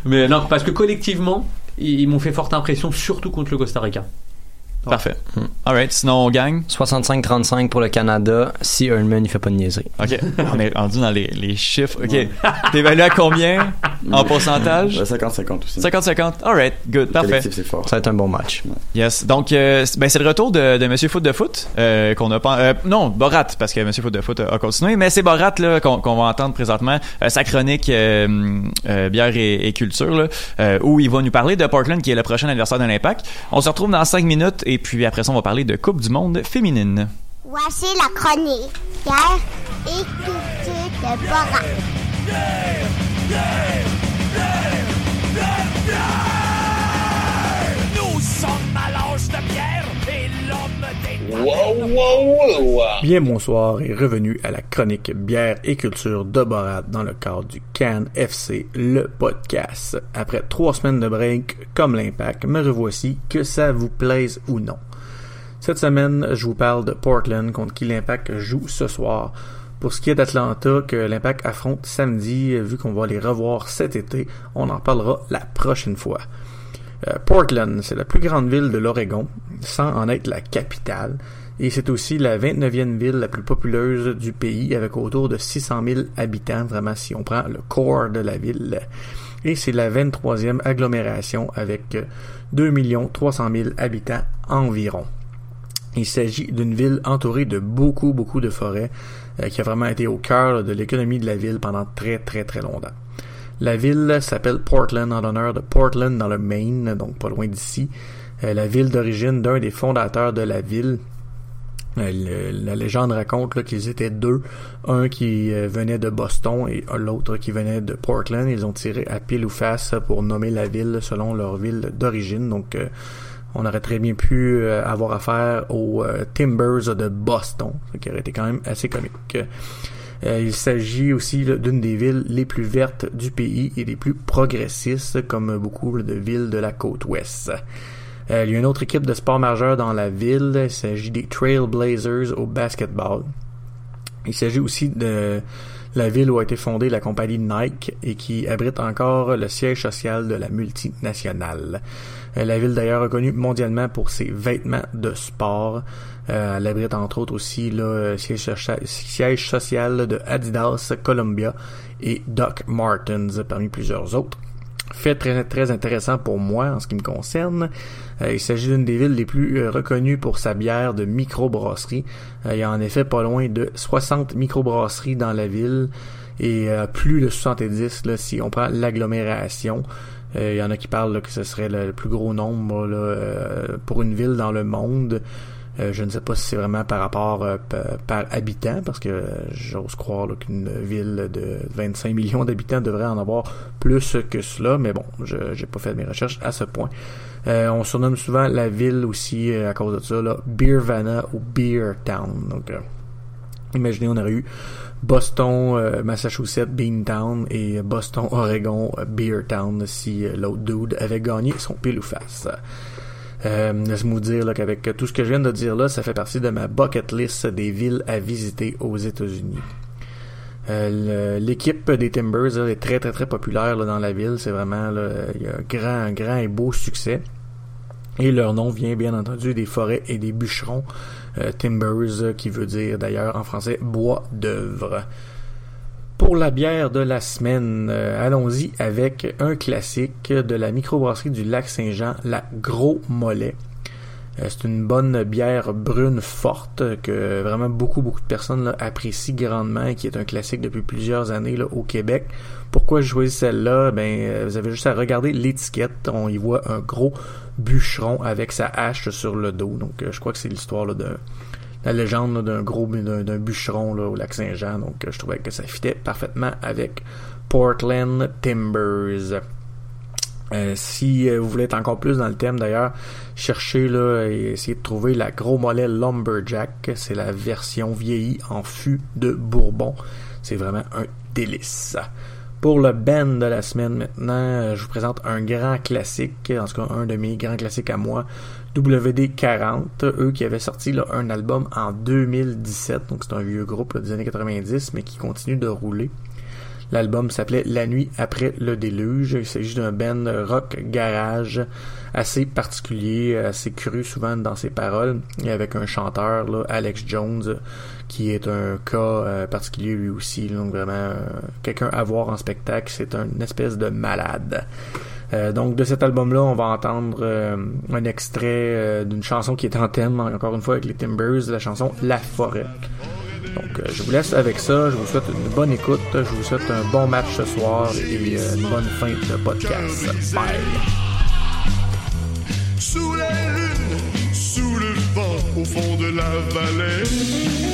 Mais non, parce que collectivement, ils, ils m'ont fait forte impression, surtout contre le Costa Rica. Parfait. Alright, sinon on gagne? 65-35 pour le Canada si Earnman il fait pas de niaiserie Ok, on est rendu dans les, les chiffres. Ok, t'évalues à combien en pourcentage? 50-50 aussi. 50-50. Alright, good, parfait. Collectif, c'est fort. ça va être un bon match Yes. Donc, euh, c'est- ben, c'est le retour de, de Monsieur Foot de Foot euh, qu'on a pas. euh, non, Borat parce que Monsieur Foot de Foot a, a continué, mais c'est Borat là qu'on qu'on va entendre présentement euh, sa chronique euh, euh, bière et, et culture là, euh, où il va nous parler de Portland qui est le prochain adversaire de l'Impact. On se retrouve dans 5 minutes et puis après ça on va parler de Coupe du Monde féminine. Voici la chronique Pierre et culture de. Nous Bien bonsoir et revenu à la chronique bière et culture de Borat dans le cadre du Can FC, le podcast. Après trois semaines de break, comme l'impact, me revoici, que ça vous plaise ou non. Cette semaine, je vous parle de Portland contre qui l'impact joue ce soir. Pour ce qui est d'Atlanta, que l'impact affronte samedi, vu qu'on va les revoir cet été, on en parlera la prochaine fois. Euh, Portland, c'est la plus grande ville de l'Oregon, sans en être la capitale, et c'est aussi la 29e ville la plus populeuse du pays, avec autour de 600 000 habitants, vraiment si on prend le corps de la ville. Et c'est la 23e agglomération avec euh, 2 300 000 habitants environ. Il s'agit d'une ville entourée de beaucoup, beaucoup de forêts, euh, qui a vraiment été au cœur de l'économie de la ville pendant très, très, très longtemps. La ville s'appelle Portland en l'honneur de Portland dans le Maine, donc pas loin d'ici. Euh, la ville d'origine d'un des fondateurs de la ville. Euh, la légende raconte qu'ils étaient deux, un qui euh, venait de Boston et l'autre qui venait de Portland. Ils ont tiré à pile ou face pour nommer la ville selon leur ville d'origine. Donc on aurait très bien pu avoir affaire aux Timbers de Boston, ce qui aurait été quand même assez comique. Euh, il s'agit aussi d'une des villes les plus vertes du pays et les plus progressistes, comme beaucoup de villes de la côte ouest. Euh, il y a une autre équipe de sport majeur dans la ville. Il s'agit des Trailblazers au basketball. Il s'agit aussi de la ville où a été fondée la compagnie Nike et qui abrite encore le siège social de la multinationale. La ville d'ailleurs reconnue mondialement pour ses vêtements de sport. Euh, elle abrite entre autres aussi le siège, social de Adidas, Columbia et Doc Martens parmi plusieurs autres. Fait très, très intéressant pour moi en ce qui me concerne. Euh, il s'agit d'une des villes les plus euh, reconnues pour sa bière de microbrasserie. il y a en effet pas loin de 60 microbrasseries dans la ville et plus de 70 là, si on prend l'agglomération. Il y en a qui parlent que ce serait le, plus gros nombre pour une ville dans le monde. Euh, je ne sais pas si c'est vraiment par rapport euh, par habitant, parce que euh, j'ose croire qu'une ville de 25 millions d'habitants devrait en avoir plus que cela, mais bon, je n'ai pas fait mes recherches à ce point. on surnomme souvent la ville aussi à cause de ça, là, Beervana ou Beer Town. Donc, imaginez, on aurait eu Boston, Massachusetts, Beantown et Boston, Oregon, Beer Town si l'autre dude avait gagné son pile ou face. Euh, Laisse-moi dire qu'avec tout ce que je viens de dire là, ça fait partie de ma bucket list des villes à visiter aux États-Unis. Euh, l'équipe des Timbers est très très très populaire dans la ville. C'est vraiment il y a un grand, grand et beau succès. Et leur nom vient bien entendu des forêts et des bûcherons. Euh, Timbers, qui veut dire d'ailleurs en français bois d'œuvre. Pour la bière de la semaine, euh, allons-y avec un classique de la microbrasserie du lac Saint-Jean, la Gros Mollet. Euh, c'est une bonne bière brune forte que vraiment beaucoup beaucoup de personnes apprécient grandement et qui est un classique depuis plusieurs années au Québec. Pourquoi je celle-là? Ben euh, vous avez juste à regarder l'étiquette, on y voit un gros bûcheron avec sa hache sur le dos. Donc je crois que c'est l'histoire d'un la légende d'un gros bûcheron au lac Saint-Jean. Donc je trouvais que ça fitait parfaitement avec Portland Timbers. Euh, si euh, vous voulez être encore plus dans le thème d'ailleurs, cherchez là et essayez de trouver la Gros Mollet Lumberjack. C'est la version vieillie en fût de Bourbon. C'est vraiment un délice. Pour le band de la semaine maintenant, euh, je vous présente un grand classique, en tout cas un de mes grands classiques à moi, WD40, eux qui avaient sorti là, un album en 2017, donc c'est un vieux groupe des années 90, mais qui continue de rouler. L'album s'appelait La nuit après le déluge. Il s'agit d'un band rock garage assez particulier, assez cru souvent dans ses paroles, et avec un chanteur, Alex Jones, qui est un cas euh, particulier lui aussi. Donc vraiment, euh, quelqu'un à voir en spectacle, c'est une espèce de malade. Euh, donc de cet album-là, on va entendre un extrait d'une chanson qui est en thème, encore une fois avec les Timbers, la chanson La Forêt. Donc, euh, je vous laisse avec ça. Je vous souhaite une bonne écoute. Je vous souhaite un bon match ce soir et euh, une bonne fin de podcast. Bye. Sous la lune, sous le vent, au fond de la vallée.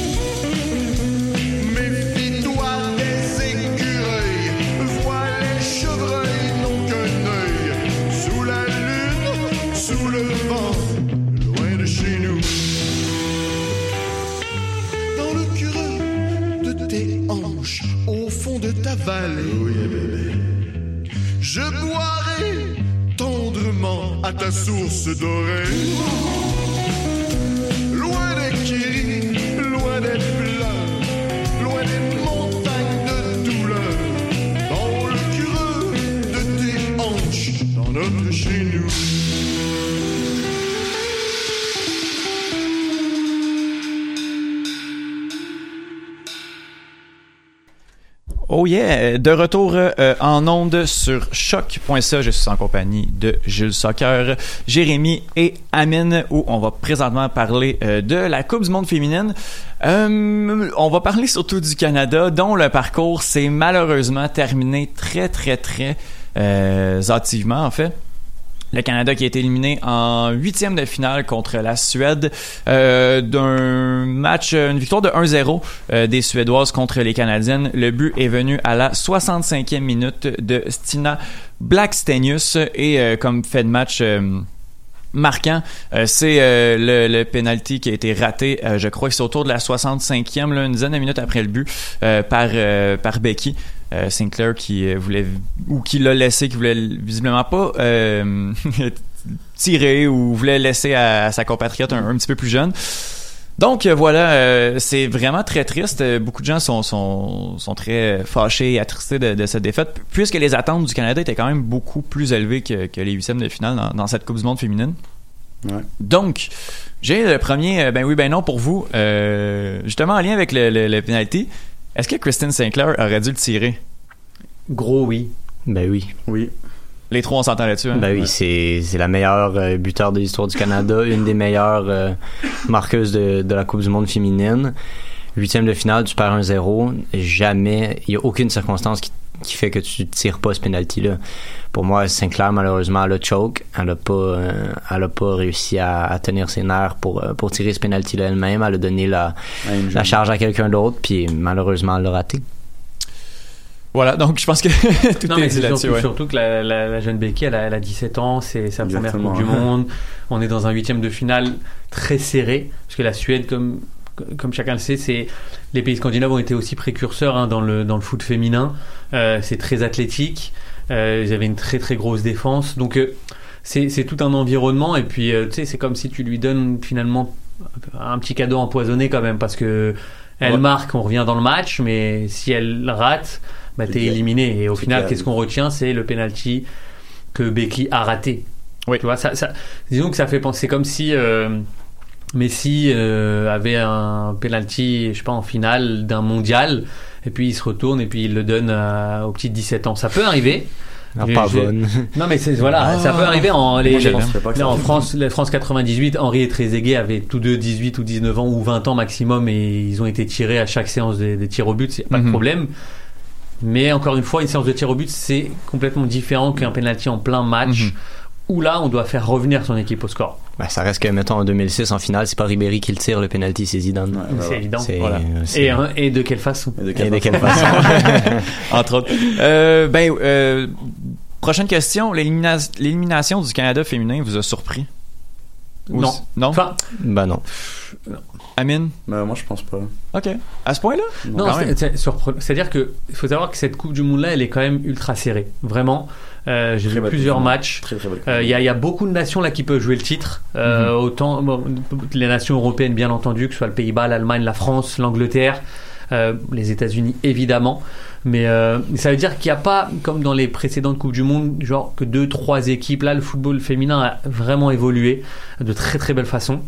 Oui, bébé. Je boirai tendrement à ta source dorée. Loin des kiris, loin des pleurs, loin des montagnes de douleur. Dans le creux de tes hanches, dans notre chez nous. Oh yeah! De retour euh, en onde sur choc.ca. Je suis en compagnie de Jules Soccer, Jérémy et Amine, où on va présentement parler euh, de la Coupe du monde féminine. Euh, on va parler surtout du Canada, dont le parcours s'est malheureusement terminé très, très, très activement, en fait. Le Canada qui a été éliminé en huitième de finale contre la Suède euh, d'un match, une victoire de 1-0 euh, des Suédoises contre les Canadiennes. Le but est venu à la 65e minute de Stina Blackstenius et euh, comme fait de match marquant, c'est le, le, penalty qui a été raté, je crois que c'est autour de la 65e, là, une dizaine de minutes après le but, par, par Becky. Euh, Sinclair qui euh, voulait ou qui l'a laissé, qui voulait visiblement pas euh, tirer ou voulait laisser à, sa compatriote un, petit peu plus jeune. Donc voilà, euh, c'est vraiment très triste. Beaucoup de gens sont, sont, sont très fâchés et attristés de, de cette défaite, puisque les attentes du Canada étaient quand même beaucoup plus élevées que, que les huitièmes de finale dans, dans cette Coupe du Monde féminine. Ouais. Donc, j'ai le premier, ben oui, ben non pour vous. Euh, justement, en lien avec le, le, le penalty, est-ce que Kristen Sinclair aurait dû le tirer? Gros oui. Ben oui. Oui. Les trois, on s'entend là-dessus. Hein? Ben oui, c'est c'est la meilleure euh, buteur de l'histoire du Canada, une des meilleures euh, marqueuses de, de la Coupe du Monde féminine. Huitième de finale, tu perds 1-0. Jamais, il n'y a aucune circonstance qui, qui fait que tu tires pas ce penalty-là. Pour moi, Sinclair, malheureusement, elle a choke. Elle a pas, euh, elle a pas réussi à, à tenir ses nerfs pour, euh, pour tirer ce penalty-là elle-même. Elle a donné la, la charge à quelqu'un d'autre, puis malheureusement, elle l'a raté. Voilà, donc je pense que tout Non, est mais dit là-dessus. surtout, ouais. surtout que la, la- la jeune Becky, elle a, elle a 17 ans, c'est sa première. Coupe du Monde. On est dans un huitième de finale très serré, parce que la Suède, comme, comme chacun le sait, c'est les pays scandinaves ont été aussi précurseurs hein, dans, le, dans le foot féminin. Euh, c'est très athlétique, euh, ils avaient une très très grosse défense, donc euh, c'est tout un environnement. Et puis, tu sais, c'est comme si tu lui donnes finalement un petit cadeau empoisonné quand même, parce que elle Ouais. marque, on revient dans le match, mais si elle rate, bah, t'es éliminé. Et au final, qu'est-ce qu'on retient? C'est le penalty que Becky a raté. Oui. Tu vois, ça, ça, disons que ça fait penser comme si Messi euh, avait un penalty, je sais pas, en finale d'un mondial, et puis il se retourne et puis il le donne à- au petit 17 ans. Ça peut arriver. Ah, pas bonne. Non mais c'est voilà, Ah. ça peut arriver en les, les- pas que ça en. France, la France 98, Henri et Trezeguet avaient tous deux 18 ou 19 ans ou 20 ans maximum et ils ont été tirés à chaque séance des, des tirs au but, c'est pas Mhm. de problème. Mais encore une fois, une séance de tir au but, c'est complètement différent qu'un penalty en plein match Mhm. Où là, on doit faire revenir son équipe au score. Ben, ça reste que, mettons, en 2006, en finale, c'est pas Ribéry qui le tire, le penalty, c'est Zidane. Ouais, c'est évident. C'est- Voilà. c'est- Et, hein, et de quelle façon Et de Et quelle de façon quelle façon? Entre autres. Euh, ben, euh, prochaine question. L'élimina- L'élimination du Canada féminin vous a surpris? Ou- Non. Non? Enfin, ben non. Amine? Ben, moi, je pense pas. OK. À ce point-là? Non, surprenant. C'est-à-dire que il faut savoir que cette Coupe du Monde là, elle est quand même ultra serrée. Vraiment, Euh, j'ai vu plusieurs matchs. Très, très belle Coupe Euh, Il y, a- il y a beaucoup de nations là qui peuvent jouer le titre. Euh, Autant bon, les nations européennes, bien entendu, que ce soit le Pays-Bas, l'Allemagne, la France, l'Angleterre, euh, les États-Unis, évidemment. Mais euh, ça veut dire qu'il n'y a pas, comme dans les précédentes Coupes du Monde, genre que deux, trois équipes. Là, le football féminin a vraiment évolué de très très belle façon.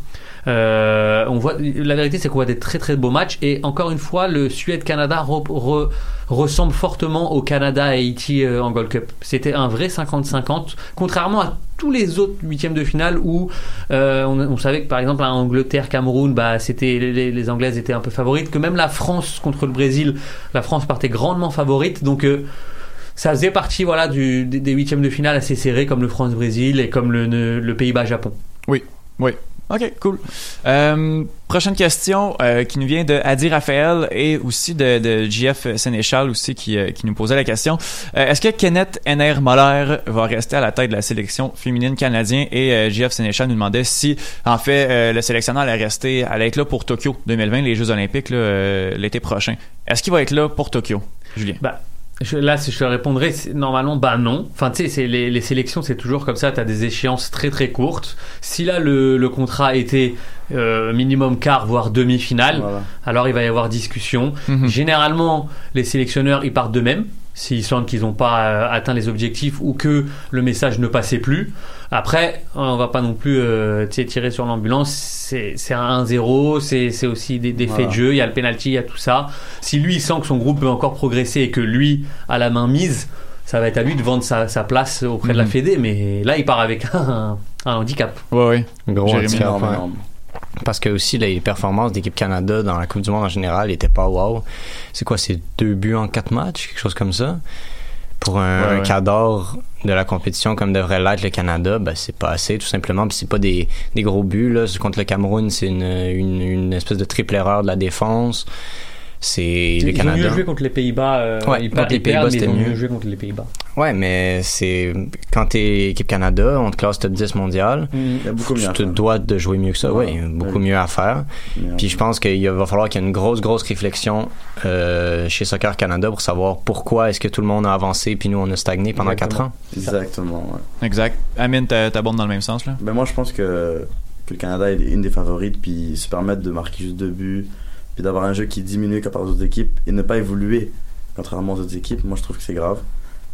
Euh, on voit, la vérité, c'est qu'on voit des très très beaux matchs. Et encore une fois, le Suède-Canada re- re- ressemble fortement au Canada-Haïti euh, en Gold Cup. C'était un vrai 50-50, contrairement à tous les autres huitièmes de finale où euh, on, savait que par exemple à Angleterre-Cameroun, bah, c'était les, Anglaises étaient un peu favorites, que même la France contre le Brésil, la France partait grandement favorite. Donc euh, ça faisait partie voilà des, huitièmes de finale assez serrés comme le France-Brésil et comme le Pays-Bas-Japon. Oui, oui. OK, cool. Euh, prochaine question euh, qui nous vient de Adi Raphaël et aussi de, de JF Sénéchal aussi qui, euh, qui nous posait la question. Euh, Est-ce que Kenneth Henner Moller va rester à la tête de la sélection féminine canadienne? Et euh, JF Sénéchal nous demandait si en fait euh, le sélectionneur allait rester allait être là pour Tokyo 2020 les Jeux olympiques l'été prochain. Est-ce qu'il va être là pour Tokyo Julien? Bah, je- là, si je te répondrais, normalement, bah non. Enfin, tu sais, c'est les, les sélections, c'est toujours comme ça. Tu as des échéances très très courtes. Si là, le, le contrat était euh, minimum quart, voire demi-finale, Voilà. alors il va y avoir discussion. Mhm. Généralement, les sélectionneurs, ils partent d'eux-mêmes. S'ils sentent qu'ils n'ont pas euh, atteint les objectifs ou que le message ne passait plus. Après, on va pas non plus euh, tirer sur l'ambulance. C'est un 1-0, c'est aussi des, des faits de jeu. Il y a le penalty, il y a tout ça. Si lui il sent que son groupe peut encore progresser et que lui a la main mise, ça va être à lui de vendre sa, sa place auprès de la Mhm. Fédé. Mais là, il part avec un, un handicap. Ouais, ouais. Gros Jérémy, handicap. Parce que aussi les performances d'équipe Canada dans la Coupe du Monde en général n'étaient pas wow. C'est quoi, c'est deux buts en quatre matchs, quelque chose comme ça? Pour un, Ouais, un ouais. cadre de la compétition comme devrait l'être le Canada, ben c'est pas assez tout simplement. Puis c'est pas des, des gros buts là. Contre le Cameroun, c'est une, une, une espèce de triple erreur de la défense. C'est le ils Canada. ont mieux joué contre les Pays-Bas. euh, Ouais, ils contre perdent, les ils Pays-Bas, c'était ils mieux mieux. joué contre les Pays-Bas. Ouais, mais c'est quand t'es équipe Canada, on te classe top 10 mondial. Il y a beaucoup mieux Tu te dois de jouer mieux que ça, Voilà. oui, beaucoup Ouais. mieux à faire. Puis je pense qu'il va falloir qu'il y ait une grosse, grosse réflexion euh, chez Soccer Canada pour savoir pourquoi est-ce que tout le monde a avancé puis nous on a stagné pendant Exactement. quatre ans. Exactement, ouais. Exact. Amine, t'as- t'abondes dans le même sens là? Ben moi, je pense que que le Canada est une des favorites, puis se permettre de marquer juste deux buts, d'avoir un jeu qui diminue comparé aux autres équipes et ne pas évoluer contrairement aux autres équipes, moi je trouve que c'est grave.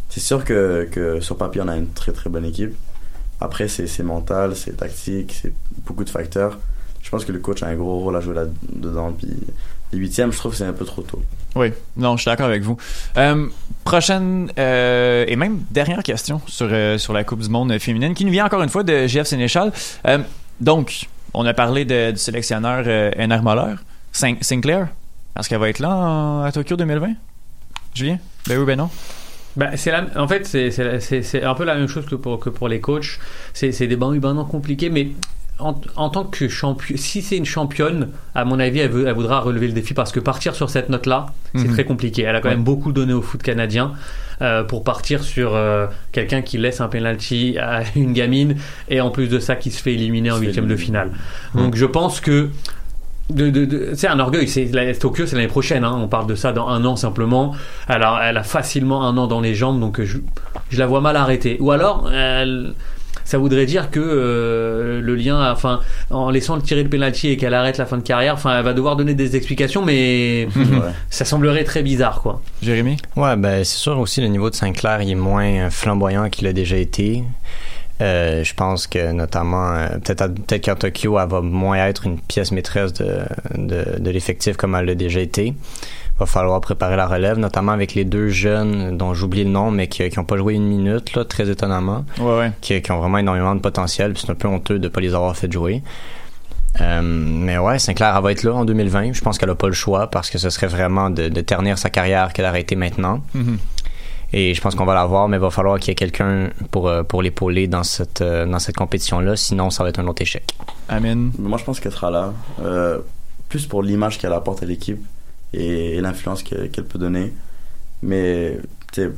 C'est sûr que, que sur papier on a une très très bonne équipe. Après c'est mental, c'est tactique, c'est beaucoup de facteurs. Je pense que le coach a un gros rôle à jouer là-dedans. Puis les huitièmes, je trouve que c'est un peu trop tôt. Oui, non, je suis d'accord avec vous. Euh, prochaine euh, et même dernière question sur, euh, sur la Coupe du Monde féminine qui nous vient encore une fois de GF Sénéchal. Donc, on a parlé du sélectionneur Ener Moller, Sinclair? Est-ce qu'elle va être là en- à Tokyo 2020 Julien? Ben oui, ben non. C'est la, en fait, c'est, un peu la même chose que pour, que pour les coachs. C'est, des bancs ben non compliqués, mais en, en tant que champion, si c'est une championne, à mon avis, elle, veut, elle voudra relever le défi parce que partir sur cette note-là, c'est Mhm. très compliqué. Elle a quand Ouais. même beaucoup donné au foot canadien euh, pour partir sur euh, quelqu'un qui laisse un penalty à une gamine et en plus de ça, qui se fait éliminer en Se huitième de finale. Donc je pense que de, de, de- c'est un orgueil. C'est la, Tokyo, c'est l'année prochaine. hein. On parle de ça dans un an simplement. Elle a, elle a facilement un an dans les jambes, donc euh, je, je la vois mal arrêter. Ou alors, elle- ça voudrait dire que euh, le lien, enfin, en laissant le tirer le penalty et qu'elle arrête la fin de carrière, enfin, elle va devoir donner des explications, mais ça semblerait très bizarre, quoi. Jérémy? Ouais, ben c'est sûr aussi le niveau de Sinclair il est moins flamboyant qu'il a déjà été. Euh, je pense que notamment euh, peut-être peut-être qu'à Tokyo elle va moins être une pièce maîtresse de, de, de l'effectif comme elle l'a déjà été. Va falloir préparer la relève, notamment avec les deux jeunes dont j'oublie le nom, mais qui n'ont pas joué une minute, là, très étonnamment, Ouais, ouais. qui, qui ont vraiment énormément de potentiel. C'est un peu honteux de ne pas les avoir fait jouer. Euh, mais ouais, Sinclair, elle va être là en 2020. Je pense qu'elle a pas le choix parce que ce serait vraiment de, de ternir sa carrière qu'elle arrêter maintenant. Mhm. Et je pense qu'on va la voir, mais il va falloir qu'il y ait quelqu'un pour, euh, pour l'épauler dans cette, euh, dans cette compétition-là. Sinon, ça va être un autre échec. Amen. Moi, je pense qu'elle sera là. euh, plus pour l'image qu'elle apporte à l'équipe et, et l'influence que- qu'elle peut donner. Mais, tu sais,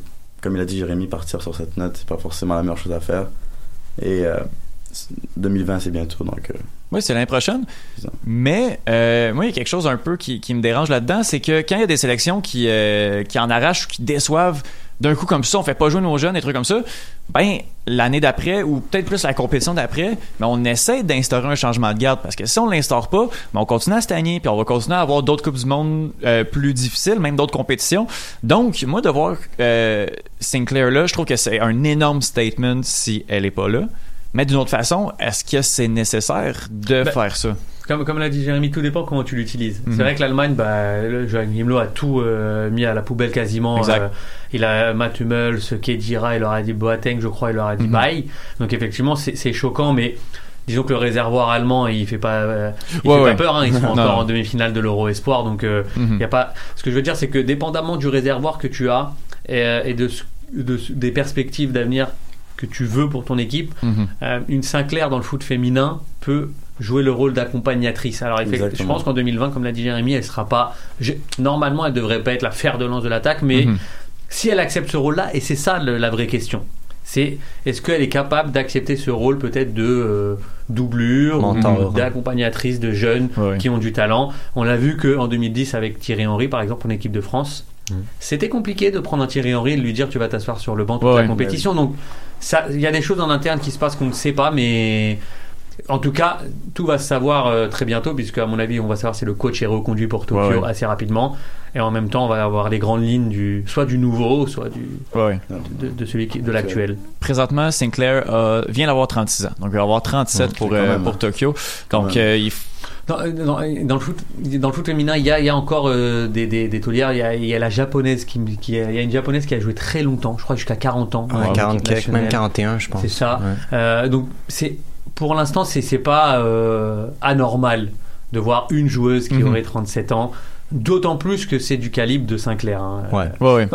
comme il a dit Jérémy, partir sur cette note, c'est pas forcément la meilleure chose à faire. Et euh, c'est- 2020, c'est bientôt, donc. euh, Oui, c'est l'année prochaine. Mais euh, moi, il y a quelque chose un peu qui, qui me dérange là-dedans, c'est que quand il y a des sélections qui, euh, qui en arrachent ou qui déçoivent d'un coup comme ça, on fait pas jouer nos jeunes, des trucs comme ça, ben l'année d'après, ou peut-être plus la compétition d'après, ben, on essaie d'instaurer un changement de garde. Parce que si on l'instaure pas, ben, on continue à stagner, puis on va continuer à avoir d'autres Coupes du Monde euh, plus difficiles, même d'autres compétitions. Donc, moi, de voir euh, Sinclair là, je trouve que c'est un énorme statement si elle est pas là. Mais d'une autre façon, est-ce que c'est nécessaire de Ben, faire ça? Comme, comme l'a dit Jérémy, tout dépend comment tu l'utilises. Mhm. C'est vrai que l'Allemagne, bah, le Joachim Himmler a tout euh, mis à la poubelle quasiment. Euh, il a Matt Hummels, Kedira, il leur a dit Boateng, je crois, il leur a dit Mhm. bye. Donc effectivement, c'est choquant, mais disons que le réservoir allemand, il fait pas, euh, il Ouais, fait ouais. pas peur. Hein, ils sont encore en demi-finale de l'Euro Espoir, donc euh, il Mhm. y a pas. Ce que je veux dire, c'est que dépendamment du réservoir que tu as et, et de, ce- de ce- des perspectives d'avenir que tu veux pour ton équipe, Mhm. euh, une Sinclair dans le foot féminin peut jouer le rôle d'accompagnatrice. Alors effectivement, je pense qu'en 2020, comme l'a dit Jérémy, elle sera pas. je- Normalement, elle devrait pas être la fer de lance de l'attaque, mais Mhm. si elle accepte ce rôle-là, et c'est ça le- la vraie question. C'est est-ce qu'elle est capable d'accepter ce rôle peut-être de euh, doublure ou d'accompagnatrice de jeunes qui ont du talent. On l'a vu qu'en 2010 avec Thierry Henry, par exemple, en équipe de France, c'était compliqué de prendre un Thierry Henry et de lui dire tu vas t'asseoir sur le banc toute Ouais, la ouais. compétition. Donc il y a des choses en interne qui se passent qu'on ne sait pas, mais en tout cas, tout va se savoir euh, très bientôt, puisque à mon avis, on va savoir si le coach est reconduit pour Tokyo Ouais, ouais. assez rapidement. Et en même temps, on va avoir les grandes lignes du, soit du nouveau, soit du, Ouais. de, de celui qui, de l'actuel. Présentement, Sinclair euh, vient d'avoir 36 ans. Donc, il va avoir 37 pour, euh, pour Tokyo. Donc, Ouais. euh, il f- Dans, dans, dans le foot, dans le foot féminin, il y a, il y a encore euh, des, des, des taulières. Il y a, il y a la japonaise qui, qui, il y a une japonaise qui a joué très longtemps, je crois jusqu'à 40 ans. Ouais, en 40 équipe quelques, même nationale. 41, je pense. C'est ça. Ouais. Euh, donc c'est pour l'instant c'est pas euh, anormal de voir une joueuse qui Mhm. aurait 37 ans. D'autant plus que c'est du calibre de Sinclair. hein. Ouais. Ouais, ouais.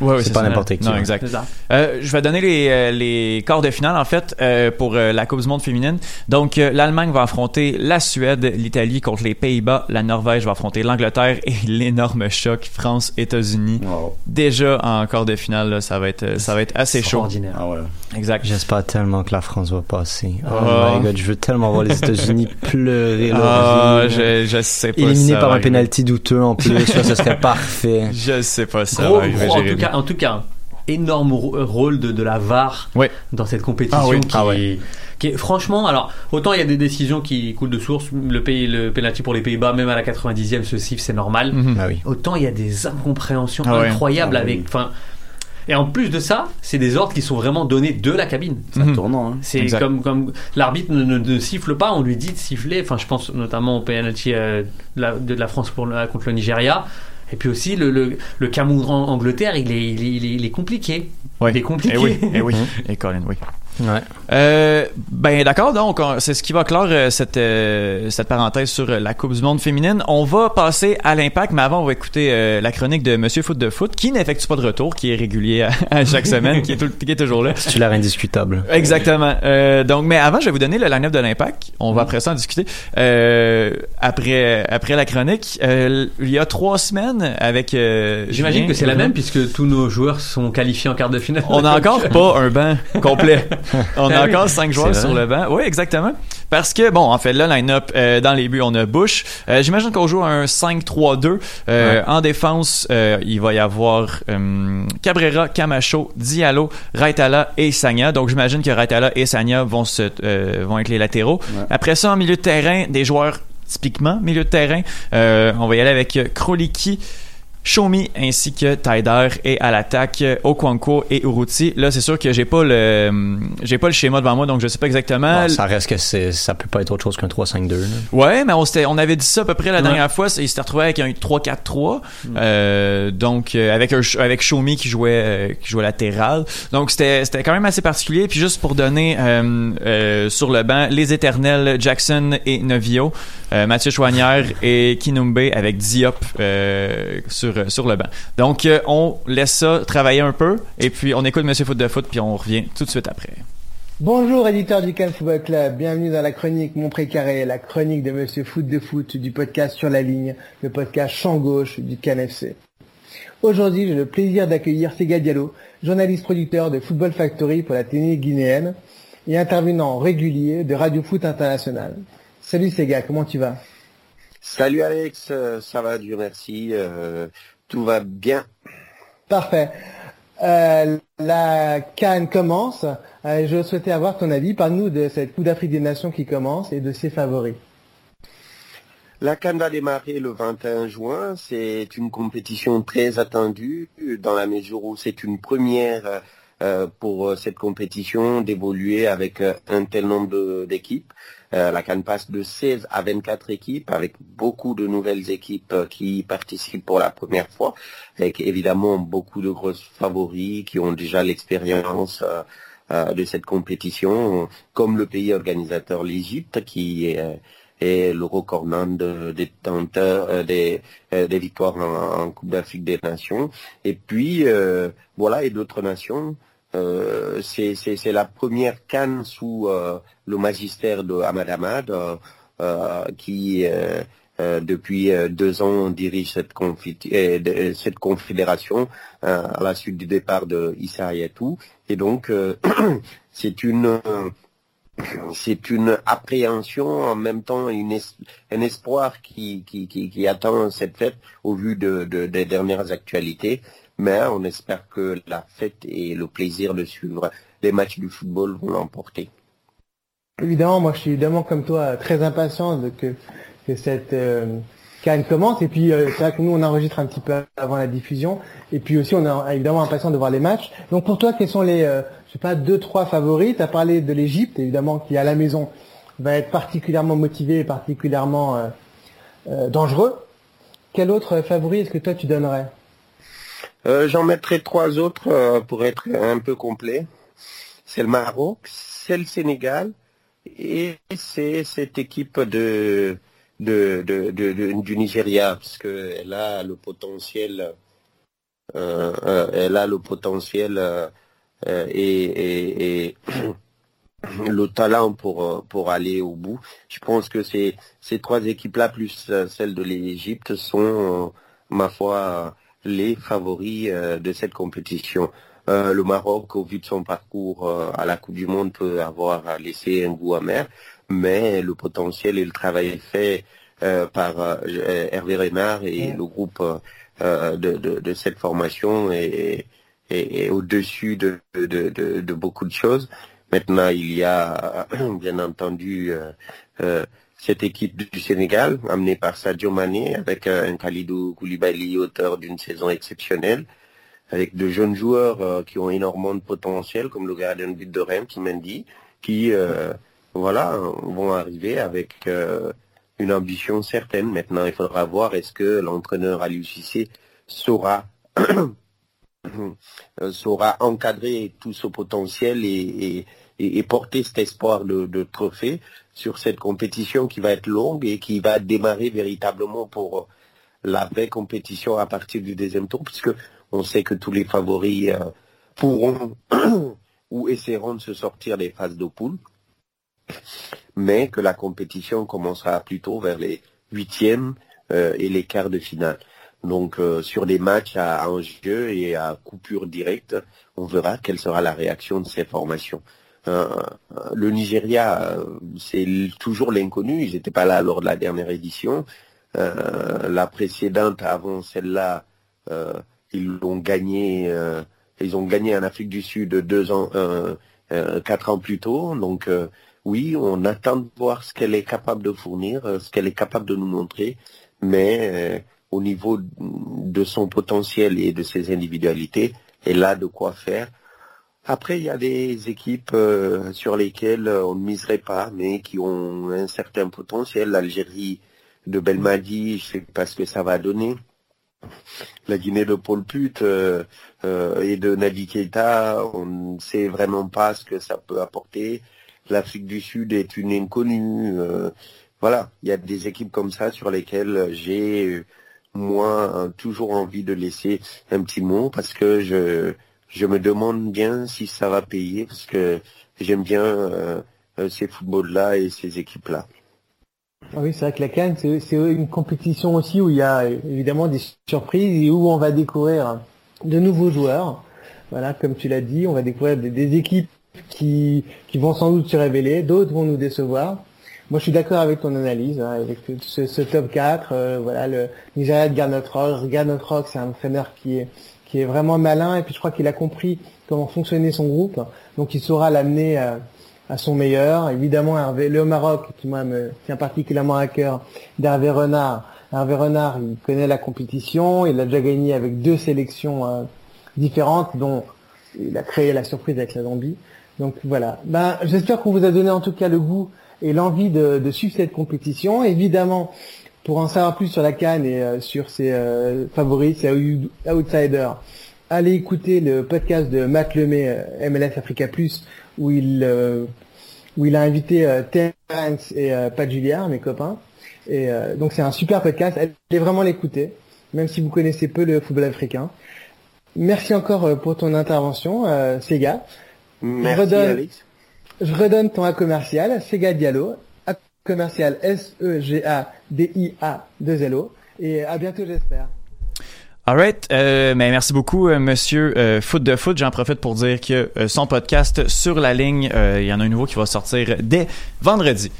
Ouais, ouais, C'est pas ça. n'importe qui, Non, hein. exact. c'est ça. Euh, je vais donner les, euh, les quarts de finale, en fait, euh, pour euh, la Coupe du Monde féminine. Donc, euh, l'Allemagne va affronter la Suède, l'Italie contre les Pays-Bas, la Norvège va affronter l'Angleterre et l'énorme choc France-États-Unis. wow. Déjà en quart de finale, là, ça va être, euh, ça va être assez chaud. Extraordinaire. Ah ouais. Exact. J'espère tellement que la France va passer. Oh, Oh. my god, je veux tellement voir les États-Unis pleurer leur Ah, je, je sais pas. Éliminé ça par un arriver. penalty en plus, ça, ce serait parfait. Je sais pas ça. Gros, va arriver, gros, en, tout cas, en tout cas, énorme ro- rôle de, de la VAR Ouais. dans cette compétition Ah oui. qui, Ah ouais. qui est, franchement, alors autant il y a des décisions qui coulent de source, le pays, le penalty pour les Pays-Bas, même à la 90e, ce siffle, c'est normal. Ah oui. Autant il y a des incompréhensions Ah incroyables Ah oui. avec, enfin. Et en plus de ça, c'est des ordres qui sont vraiment donnés de la cabine. C'est un tournant. Hein. C'est comme comme l'arbitre ne, ne- ne siffle pas, on lui dit de siffler. Enfin, je pense notamment au penalty euh, de, la, de la France pour contre le Nigeria. Et puis aussi le le, le Cameroun-Angleterre, il est, il est il est il est compliqué. Ouais. Il est compliqué. Eh oui, eh oui. Et Colin, oui. Ouais. Euh, ben d'accord, donc on- c'est ce qui va clore euh, cette euh, cette parenthèse sur euh, la Coupe du Monde féminine. On va passer à l'impact, mais avant on va écouter euh, la chronique de Monsieur Foot de Foot, qui n'effectue pas de retour, qui est régulier à, à chaque semaine, qui est, tout- qui est toujours là. C'est l'air indiscutable? Exactement. Euh, donc, mais avant, je vais vous donner le line-up de l'impact. On va après ça en discuter. Euh, après après la chronique, euh, il y a trois semaines avec. euh, J'imagine que c'est la même puisque tous nos joueurs sont qualifiés en quart de finale. On n'a encore pas un banc complet. On a oui. encore cinq joueurs sur le banc. Oui, exactement. Parce que, bon, en fait, le line-up, euh, dans les buts, on a Bush. Euh, J'imagine qu'on joue un 5-3-2. Euh, Ouais. En défense, euh, il va y avoir euh, Cabrera, Camacho, Diallo, Raitala et Sagna. Donc, j'imagine que Raitala et Sagna vont, se, euh, vont être les latéraux. Ouais. Après ça, en milieu de terrain, des joueurs typiquement milieu de terrain. Euh, on va y aller avec Kroliki, Shomi ainsi que Taider et à l'attaque Okwanko et Uruti. Là, c'est sûr que j'ai pas le j'ai pas le schéma devant moi donc je sais pas exactement. Bon, ça reste que c'est, ça peut pas être autre chose qu'un 3-5-2. là. Ouais, mais on, s'était- on avait dit ça à peu près la Ouais. dernière fois. Il s'était retrouvé avec un 3-4-3. Euh, donc, euh, avec, un, avec Shomi qui jouait, euh, qui jouait latéral. Donc, c'était c'était quand même assez particulier. Puis, juste pour donner euh, euh, sur le banc, les éternels Jackson et Novio, euh, Mathieu Chouanière et Kinumbe avec Diop euh, sur, sur le banc. Donc, euh, on laisse ça travailler un peu. Et puis, on écoute Monsieur Foot de Foot. Puis, on revient tout de suite après. Bonjour éditeur du Cannes Football Club, bienvenue dans la chronique Mon Précaré, la chronique de Monsieur Foot de Foot du podcast Sur la ligne, le podcast champ gauche du Cannes FC. Aujourd'hui, j'ai le plaisir d'accueillir Sega Diallo, journaliste producteur de Football Factory pour la télé guinéenne et intervenant régulier de Radio Foot International. Salut Sega, comment tu vas? Salut Alex, euh, ça va, Dieu merci, euh, tout va bien. Parfait. Euh, la Cannes commence. Euh, je souhaitais avoir ton avis. Parle-nous de cette Coupe d'Afrique des Nations qui commence et de ses favoris. La Cannes va démarrer le 21 juin. C'est une compétition très attendue dans la mesure où c'est une première euh, pour cette compétition d'évoluer avec un tel nombre d'équipes. Euh, la Cannes passe de 16 à 24 équipes avec beaucoup de nouvelles équipes euh, qui participent pour la première fois, avec évidemment beaucoup de grosses favoris qui ont déjà l'expérience euh, euh, de cette compétition, comme le pays organisateur l'Égypte qui est le recordman de, des tenteurs, euh, des, euh, des victoires en, en Coupe d'Afrique des Nations. Et puis, euh, voilà, et d'autres nations. Euh, c'est la première canne sous euh, le magistère de Ahmad Ahmad, euh, euh, qui depuis deux ans dirige cette, cette confédération à la suite du départ de Issa. Et donc, c'est une c'est une appréhension en même temps une un espoir qui, attend cette fête au vu de, de- des dernières actualités. Mais on espère que la fête et le plaisir de suivre les matchs du football vont l'emporter. Évidemment, moi je suis évidemment comme toi très impatient de que, que cette euh, Cannes commence. Et puis euh, c'est vrai que nous on enregistre un petit peu avant la diffusion. Et puis aussi on est évidemment impatient de voir les matchs. Donc pour toi, quels sont les, euh, je sais pas, deux trois favoris? Tu as parlé de l'Égypte, évidemment, qui à la maison va être particulièrement motivé et particulièrement euh, dangereux. Quel autre favori est-ce que toi tu donnerais? Euh, J'en mettrai trois autres euh, pour être un peu complet. C'est le Maroc, c'est le Sénégal et c'est cette équipe de, de, de, du Nigeria parce que elle a le potentiel, elle a le potentiel euh, et, le talent pour pour aller au bout. Je pense que ces ces trois équipes-là plus euh, celle de l'Égypte sont, ma foi, les favoris euh, de cette compétition. Euh, le Maroc, au vu de son parcours euh, à la Coupe du Monde, peut avoir laissé un goût amer, mais le potentiel et le travail fait euh, par euh, Hervé Renard et le groupe de, de, de cette formation est, est, est au-dessus de, de, de, de beaucoup de choses. Maintenant, il y a bien entendu euh, euh, cette équipe du Sénégal, amenée par Sadio Mané, avec euh, un Khalidou Koulibaly, auteur d'une saison exceptionnelle, avec de jeunes joueurs euh, qui ont énormément de potentiel, comme le gardien de but de Reims, Mendy, qui euh, voilà, vont arriver avec une ambition certaine. Maintenant, il faudra voir est-ce que l'entraîneur Aliou Cissé saura saura encadrer tout ce potentiel et, porter cet espoir de trophée sur cette compétition qui va être longue et qui va démarrer véritablement pour la vraie compétition à partir du deuxième tour, puisque on sait que tous les favoris euh, pourront ou essaieront de se sortir des phases de poule, mais que la compétition commencera plutôt vers les huitièmes euh, et les quarts de finale. Donc euh, sur des matchs à, à enjeu et à coupure directe, on verra quelle sera la réaction de ces formations. Euh, le Nigeria, euh, c'est toujours l'inconnu. Ils n'étaient pas là lors de la dernière édition. Euh, la précédente, avant celle-là, ils l'ont gagné. ils ont gagné en Afrique du Sud deux ans, quatre ans plus tôt. Donc oui, on attend de voir ce qu'elle est capable de fournir, ce qu'elle est capable de nous montrer. Mais au niveau de son potentiel et de ses individualités, elle a de quoi faire. Après, il y a des équipes euh, sur lesquelles euh, on ne miserait pas, mais qui ont un certain potentiel. L'Algérie de Belmadi, je sais pas ce que ça va donner. La Guinée de Paul Put euh, euh, et de Nadi Keita, on ne sait vraiment pas ce que ça peut apporter. L'Afrique du Sud est une inconnue. euh, voilà, il y a des équipes comme ça sur lesquelles j'ai euh, moi toujours envie de laisser un petit mot parce que je je me demande bien si ça va payer parce que j'aime bien euh, ces footballs-là et ces équipes-là. Ah oui, c'est vrai que la Cannes, c'est une compétition aussi où il y a évidemment des surprises et où on va découvrir de nouveaux joueurs. Voilà, comme tu l'as dit, on va découvrir des, équipes qui, qui vont sans doute se révéler, d'autres vont nous décevoir. Moi, je suis d'accord avec ton analyse, hein, avec ce, ce top 4. euh, voilà, le Nigeria de Garnet Rock. Garnet Rock, c'est un entraîneur qui est qui est vraiment malin et puis je crois qu'il a compris comment fonctionnait son groupe, donc il saura l'amener à, à son meilleur. Évidemment, Hervé, le Maroc, qui moi me tient particulièrement à cœur, d'Hervé Renard. Hervé Renard, il connaît la compétition, il a déjà gagné avec deux sélections euh, différentes, dont il a créé la surprise avec la Zambie. Donc voilà. Ben, j'espère qu'on vous a donné en tout cas le goût et l'envie de, de suivre cette compétition. Évidemment, pour en savoir plus sur la Cannes et euh, sur ses euh, favoris, ses out- outsiders, allez écouter le podcast de Matt Lemay, euh, MLS Africa Plus, où il euh, où il a invité euh, Terence et euh, Pat Julliard, mes copains. Et euh, donc c'est un super podcast. Allez vraiment l'écouter, même si vous connaissez peu le football africain. Merci encore pour ton intervention, euh, Sega. Merci, je redonne, Alex. Je redonne ton A commercial, Sega Diallo, commercial S-E-G-A-D-I-A-2-L-O. Et à bientôt, j'espère. Alright, euh, merci beaucoup, euh, Monsieur euh, Foot de Foot. J'en profite pour dire que euh, son podcast sur la ligne, il y en a un nouveau qui va sortir dès vendredi.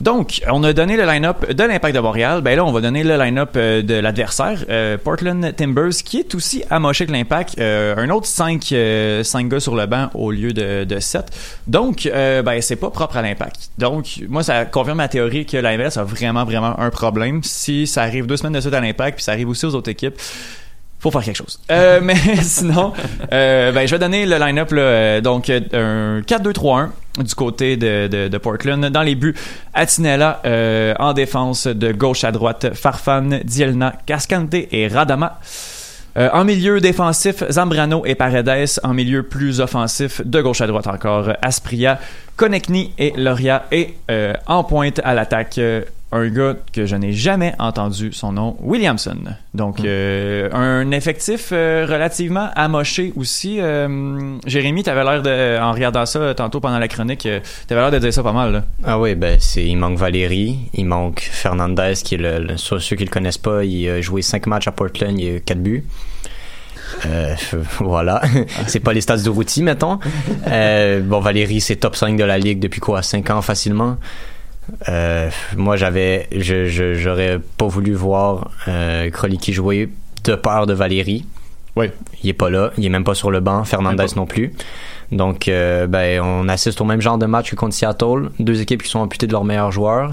Donc, on a donné le line-up de l'Impact de Montréal. Ben là, on va donner le line-up euh, de l'adversaire, euh, Portland Timbers, qui est aussi amoché que l'Impact. Euh, un autre 5 gars sur le banc au lieu de, de 7. Donc, ben, c'est pas propre à l'Impact. Donc, moi, ça confirme ma théorie que l'AMS a vraiment, vraiment un problème. Si ça arrive deux semaines de suite à l'Impact, puis ça arrive aussi aux autres équipes, faut faire quelque chose. Euh, mais sinon, euh, ben, je vais donner le line-up. Euh, donc, un 4-2-3-1 du côté de, de, Portland. Dans les buts, Atinella en défense de gauche à droite, Farfan, Dielna, Cascante et Radama. En milieu défensif, Zambrano et Paredes. En milieu plus offensif, de gauche à droite encore, Aspria, Konechny et Loria. Et en pointe à l'attaque, un gars que je n'ai jamais entendu son nom, Williamson. Donc, euh, un effectif euh, relativement amoché aussi. Euh, Jérémy, t'avais l'air de, en regardant ça tantôt pendant la chronique, t'avais l'air de dire ça pas mal. Là. Ah oui, ben c'est il manque Valérie, il manque Fernandez qui est le, le- sur ceux qui le connaissent pas, il a joué 5 matchs à Portland, il a 4 buts. Euh, voilà, c'est pas les stats de Routy, mettons. Euh, bon, Valérie, c'est top 5 de la ligue depuis quoi 5 ans facilement. Euh, moi, j'avais, je, je- j'aurais pas voulu voir euh, Kroliki jouer de peur de Valérie. Oui. Il est pas là, il est même pas sur le banc, Fernandez non plus. Donc, euh, ben, on assiste au même genre de match que contre Seattle. Deux équipes qui sont amputées de leurs meilleurs joueurs.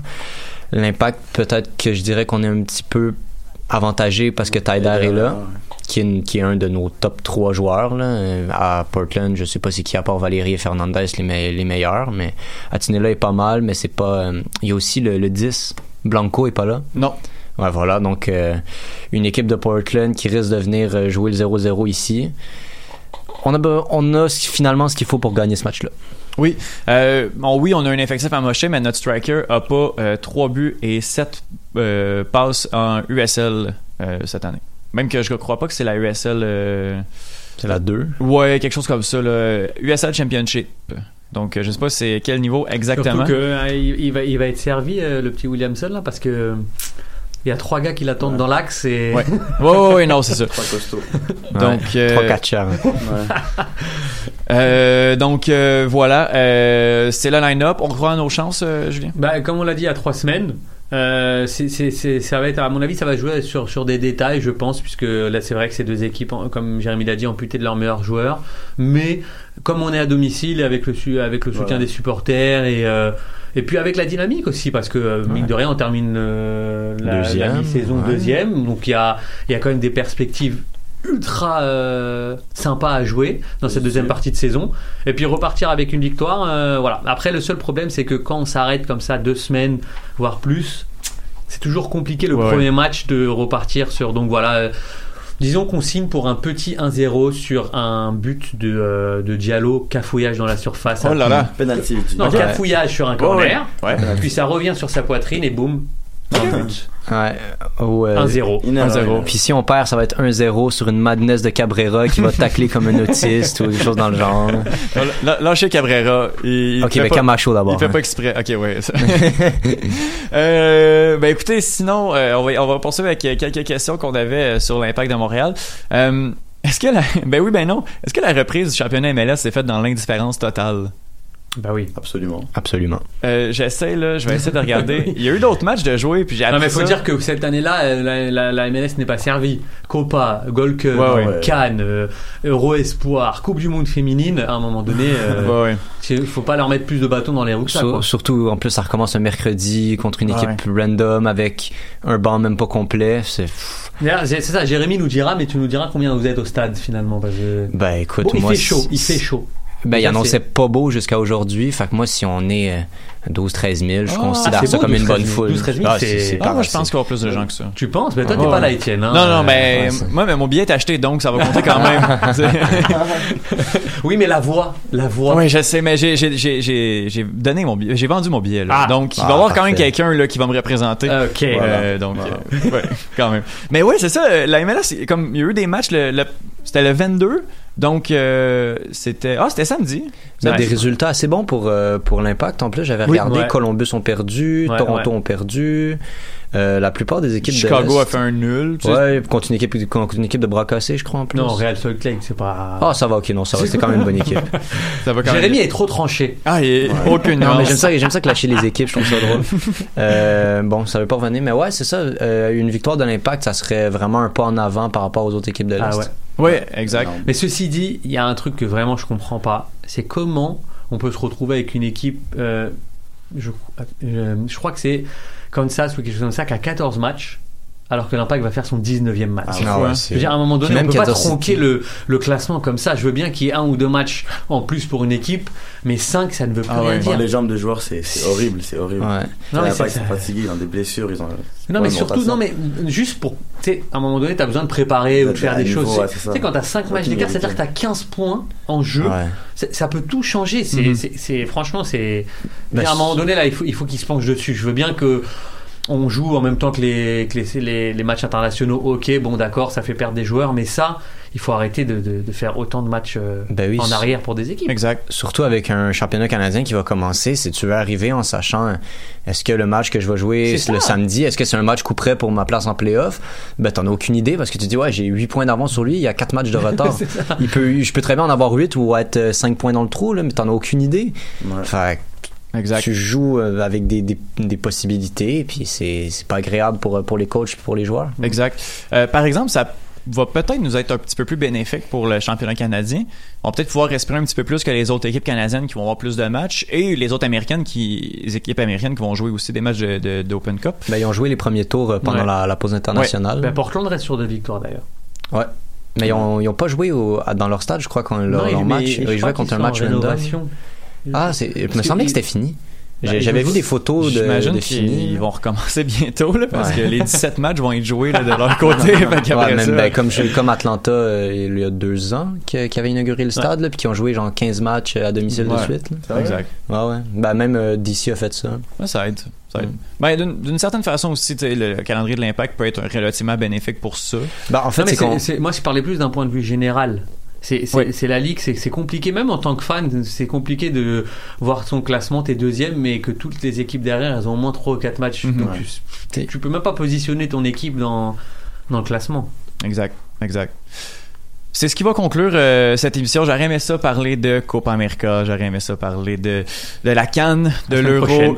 L'impact, peut-être que je dirais qu'on est un petit peu avantagé parce que Tyder est là, qui est, une- qui est un de nos top 3 joueurs. Là. Euh, À Portland, je sais pas c'est qui à part Valérie et Fernandez les, me- les meilleurs, mais Atinella est pas mal, mais c'est pas. euh, Il y a aussi le, le 10. Blanco est pas là. Non. Ouais, voilà. Donc, euh, une équipe de Portland qui risque de venir jouer le 0-0 ici. On a, on a finalement ce qu'il faut pour gagner ce match-là. Oui. Euh, bon, oui, on a un effectif amoché, mais notre striker a pas 3 buts et 7 passes en USL cette année. Même que je ne crois pas que c'est la USL. euh, C'est la 2. Ouais, quelque chose comme ça. Là. USL Championship. Donc, euh, je sais pas c'est quel niveau exactement. Surtout que euh, il, va, il va être servi euh, le petit Williamson là parce que il y a trois gars qui l'attendent dans l'axe et Ouais. Ouais, ouais, ouais, non, c'est ça. Trois costauds. Donc, euh, 3-4 chers. euh, donc euh, voilà, euh, c'est le line-up. On croit à nos chances, euh, Julien? Bah, comme on l'a dit il y a trois semaines, euh, c'est, c'est, c'est- ça va être, à mon avis, ça va jouer sur, sur des détails, je pense, puisque là, c'est vrai que ces deux équipes, comme Jérémy l'a dit, amputées de leurs meilleurs joueurs. Mais comme on est à domicile, avec le, su- avec le soutien Voilà. des supporters et, euh, et puis avec la dynamique aussi, parce que euh, mine de rien, on termine euh, la, mi-saison ouais. deuxième, donc il y a, il y a quand même des perspectives ultra euh, sympa à jouer dans cette deuxième partie de saison et puis repartir avec une victoire euh, voilà après le seul problème c'est que quand on s'arrête comme ça deux semaines voire plus c'est toujours compliqué le Ouais. premier match de repartir sur donc voilà euh, disons qu'on signe pour un petit 1-0 sur un but de, euh, de Diallo cafouillage dans la surface Oh là là. Penalty. non cafouillage sur un corner ouais. Ouais. puis ça revient sur sa poitrine et boum Ouais. Ou, euh, 1-0 Une erreur, 1-0. une erreur. Puis si on perd, ça va être 1-0 sur une madness de Cabrera qui va tacler comme un autiste ou quelque chose dans le genre. Lâchez Cabrera. Il, il Ok, fait mais pas- Camacho d'abord. Il fait hein. pas exprès. Ok, ouais. euh, ben écoutez, sinon, euh, on, va, on va poursuivre avec euh, quelques questions qu'on avait euh, sur l'impact de Montréal. Euh, est-ce que la... Ben oui, ben non. Est-ce que la reprise du championnat MLS s'est faite dans l'indifférence totale? Bah oui Absolument. Absolument. Euh, j'essaie, là, je vais essayer de regarder. Il y a eu d'autres matchs de jouer, puis j'ai Non mais faut ça. dire que cette année-là, euh, la, la- la MLS n'est pas servie. Copa, Gold Cup, Ouais, ouais. Cannes, euh, Euro Espoir, Coupe du Monde féminine. À un moment donné, euh, Ouais, ouais. il faut pas leur mettre plus de bâtons dans les roues que ça. Sur- quoi. surtout, en plus, ça recommence un mercredi contre une équipe random avec un banc même pas complet. C'est. C'est ça. Jérémy nous dira, mais tu nous diras combien vous êtes au stade finalement. Parce que... Ben écoute, Bon, il moi. fait chaud. Il fait chaud. Ben, il Ça, annonçait c'est- pas beau jusqu'à aujourd'hui. Fait que moi, si on est euh, 12-13 000, je Ah, considère ça beau, comme une 12-13 bonne 000. foule. 12-13 000, Ah, c'est- Ah, pas moi, je pense qu'il y aura plus de gens que ça. Tu penses? Mais toi, t'es pas là, Étienne. hein. Non, non, Euh, mais ouais, moi, mais mon billet est acheté, donc ça va compter quand même. Oui, mais la voix, la voix. Oui, je sais, mais j'ai, j'ai, j'ai, j'ai, j'ai donné mon billet, j'ai vendu mon billet, là. Ah. donc, il va y avoir quand même quelqu'un, là, qui va me représenter. Ok. Euh, donc, euh, ouais, quand même. Mais oui, c'est ça, euh, la MLS, comme, il y a eu des matchs, le, le- c'était le 22, donc, euh, c'était, ah, c'était samedi. Vous avez Ouais. des résultats assez bons pour, euh, pour l'impact. En plus, j'avais Oui, regardé, ouais. Columbus ont perdu, Ouais, Toronto ouais. ont perdu. Euh, la plupart des équipes Chicago de a fait un nul. tu sais. Ouais, contre une équipe, contre une équipe de bras cassés, je crois, en plus. Non, Real Salt Lake, c'est pas. Ah, ça va, ok, non, ça va, c'était quand même une bonne équipe. Ça va quand même. Jérémy est trop tranché. Ah, et aucune Non, mais j'aime ça, j'aime ça clasher les équipes, je trouve ça drôle. Euh, bon, ça veut pas revenir, mais ouais, c'est ça. euh, une victoire de l'impact, ça serait vraiment un pas en avant par rapport aux autres équipes de l'Est. Ah ouais. Ouais, exact. Mais ceci dit, il y a un truc que vraiment je comprends pas. C'est comment on peut se retrouver avec une équipe. euh, je, euh, je crois que c'est Kansas ou quelque chose comme ça qui a 14 matchs. Alors que l'Impact va faire son 19e match. Ah, fou, ouais, hein. Je veux dire, à un moment donné, on peut pas tronquer le, le classement comme ça. Je veux bien qu'il y ait un ou deux matchs en plus pour une équipe, mais 5, ça ne veut plus Ah rien ouais. dire. Les jambes de joueurs, c'est horrible, c'est horrible. Ouais. Non, Non, mais ils sont fatigués, ils ont des blessures, ils ont. Non, mais surtout, non, mais juste pour, tu sais, à un moment donné, t'as besoin de préparer ou de faire des niveau, choses. ouais, Tu c'est ça. sais, quand t'as 5 Faut matchs tout d'écart, c'est-à-dire que t'as 15 points en jeu. Ça peut tout changer. C'est, Mhm. franchement, c'est. Mais à un moment donné, là, il faut, il faut qu'il se penche dessus. Je veux bien que on joue en même temps que les, que les, les, les matchs internationaux. Ok, bon, d'accord, ça fait perdre des joueurs, mais ça, il faut arrêter de, de, de faire autant de matchs euh, Ben oui, en arrière pour des équipes. Exact. Surtout avec un championnat canadien qui va commencer, si tu veux arriver en sachant est-ce que le match que je vais jouer le samedi, est-ce que c'est un match coup près pour ma place en playoff, ben t'en as aucune idée parce que tu te dis ouais j'ai 8 points d'avance sur lui, il y a 4 matchs de retard. C'est ça. il peut, je peux très bien en avoir 8 ou être 5 points dans le trou, là, mais t'en as aucune idée. Ouais. Fait que Exact. tu joues euh, avec des, des, des possibilités, puis c'est c'est pas agréable pour, pour les coachs et pour les joueurs. Exact. Euh, par exemple, ça va peut-être nous être un petit peu plus bénéfique pour le championnat canadien. On va peut-être pouvoir respirer un petit peu plus que les autres équipes canadiennes qui vont avoir plus de matchs et les autres américaines qui, les équipes américaines qui vont jouer aussi des matchs de, de- d'Open Cup. Ben, ils ont joué les premiers tours euh, pendant Ouais. la, la pause internationale. Ben, Portland reste sur deux victoires d'ailleurs. Ouais. Mais ils ont, ils ont pas joué au- dans leur stade, je crois, quand leur, Non, leur ils- match. mais Ils, jouaient contre un match random. Ah, c'est, il me semblait que c'était fini. Ben, ils J'avais vu des photos de, J'imagine de qu'ils fini. vont recommencer bientôt là, parce Ouais. que les 17 matchs vont être joués là, de leur côté. fait Ouais, même ben, comme, je- comme Atlanta euh, il y a deux ans qui, qui avait inauguré le stade là, puis qui ont joué genre 15 matchs à domicile Ouais. de suite là. Exact. ouais ouais ben, même euh, DC a fait ça Ouais, ça aide. Ça aide. Ben, d'une, certaine façon aussi, le calendrier de l'impact peut être relativement bénéfique pour ça. Ben, en Non, mais c'est- c'est- moi, je parlais plus d'un point de vue général. C'est la ligue, c'est compliqué, même en tant que fan, c'est compliqué de voir son classement, t'es deuxième, mais que toutes les équipes derrière, elles ont au moins 3 ou 4 matchs. Mhm. Donc Ouais. tu, tu peux même pas positionner ton équipe dans, dans le classement. Exact, exact. C'est ce qui va conclure euh, cette émission. J'aurais aimé ça parler de Copa América, j'aurais aimé ça parler de, de la Cannes, de l'Euro prochaine.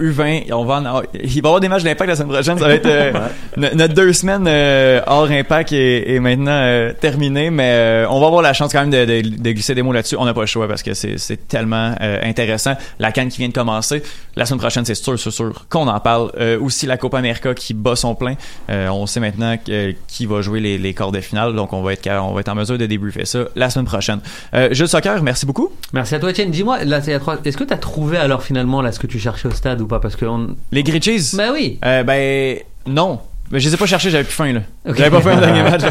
U20. On va en- il va y avoir des matchs d'impact la semaine prochaine. Ça va être euh, no- notre deux semaines euh, hors impact est, est maintenant euh, terminée, mais euh, on va avoir la chance quand même de, de- de glisser des mots là-dessus. On n'a pas le choix parce que c'est tellement euh, intéressant. La Cannes qui vient de commencer, la semaine prochaine c'est sûr, c'est sûr qu'on en parle. Euh, aussi la Copa América qui bat son plein. Euh, on sait maintenant que- qui va jouer les, les quarts de finale, donc on va être on va être en mesure de débriefer ça la semaine prochaine. Euh, Jules Soccer, merci beaucoup. Merci à toi, Etienne. Dis-moi, là, c'est la trois- est-ce que tu as trouvé alors finalement là ce que tu cherchais au stade ou pas? Parce que on... Les grilled cheese. Ben oui. Euh, ben non. Mais je les ai pas cherchés, j'avais plus faim là. J'avais pas faim le dernier match.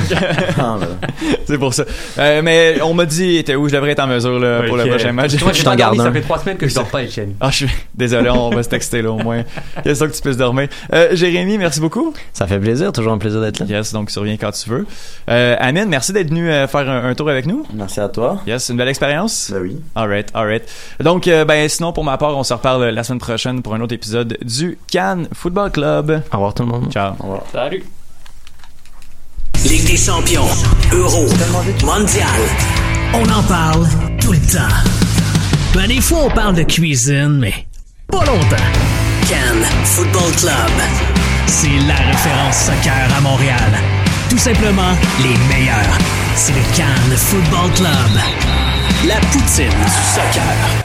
Ah, c'est pour ça. Euh, mais on m'a dit était où? Je devrais être en mesure là, pour le prochain match. Moi, je t'en garde Ça fait trois semaines que je dors pas, Etienne. Ah, je suis désolé, on va se texter là au moins. C'est ça que tu puisses dormir? Euh, Jérémy, merci beaucoup. ça fait plaisir toujours un plaisir d'être là Yes, donc tu reviens quand tu veux. Euh, Amine, merci d'être venu euh, faire un, un tour avec nous. Merci à toi. Yes, une belle expérience. Ben oui. Alright, alright. Donc, euh, ben sinon pour ma part, on se reparle la semaine prochaine pour un autre épisode du Cannes Football Club. au revoir tout le monde Ciao. Au revoir. Salut. Ligue des champions, Euro, Mondial. On en parle tout le temps. Ben, des fois, on parle de cuisine, mais pas longtemps. Cannes Football Club. C'est la référence soccer à Montréal. Tout simplement les meilleurs. C'est le Cannes Football Club. La poutine du soccer.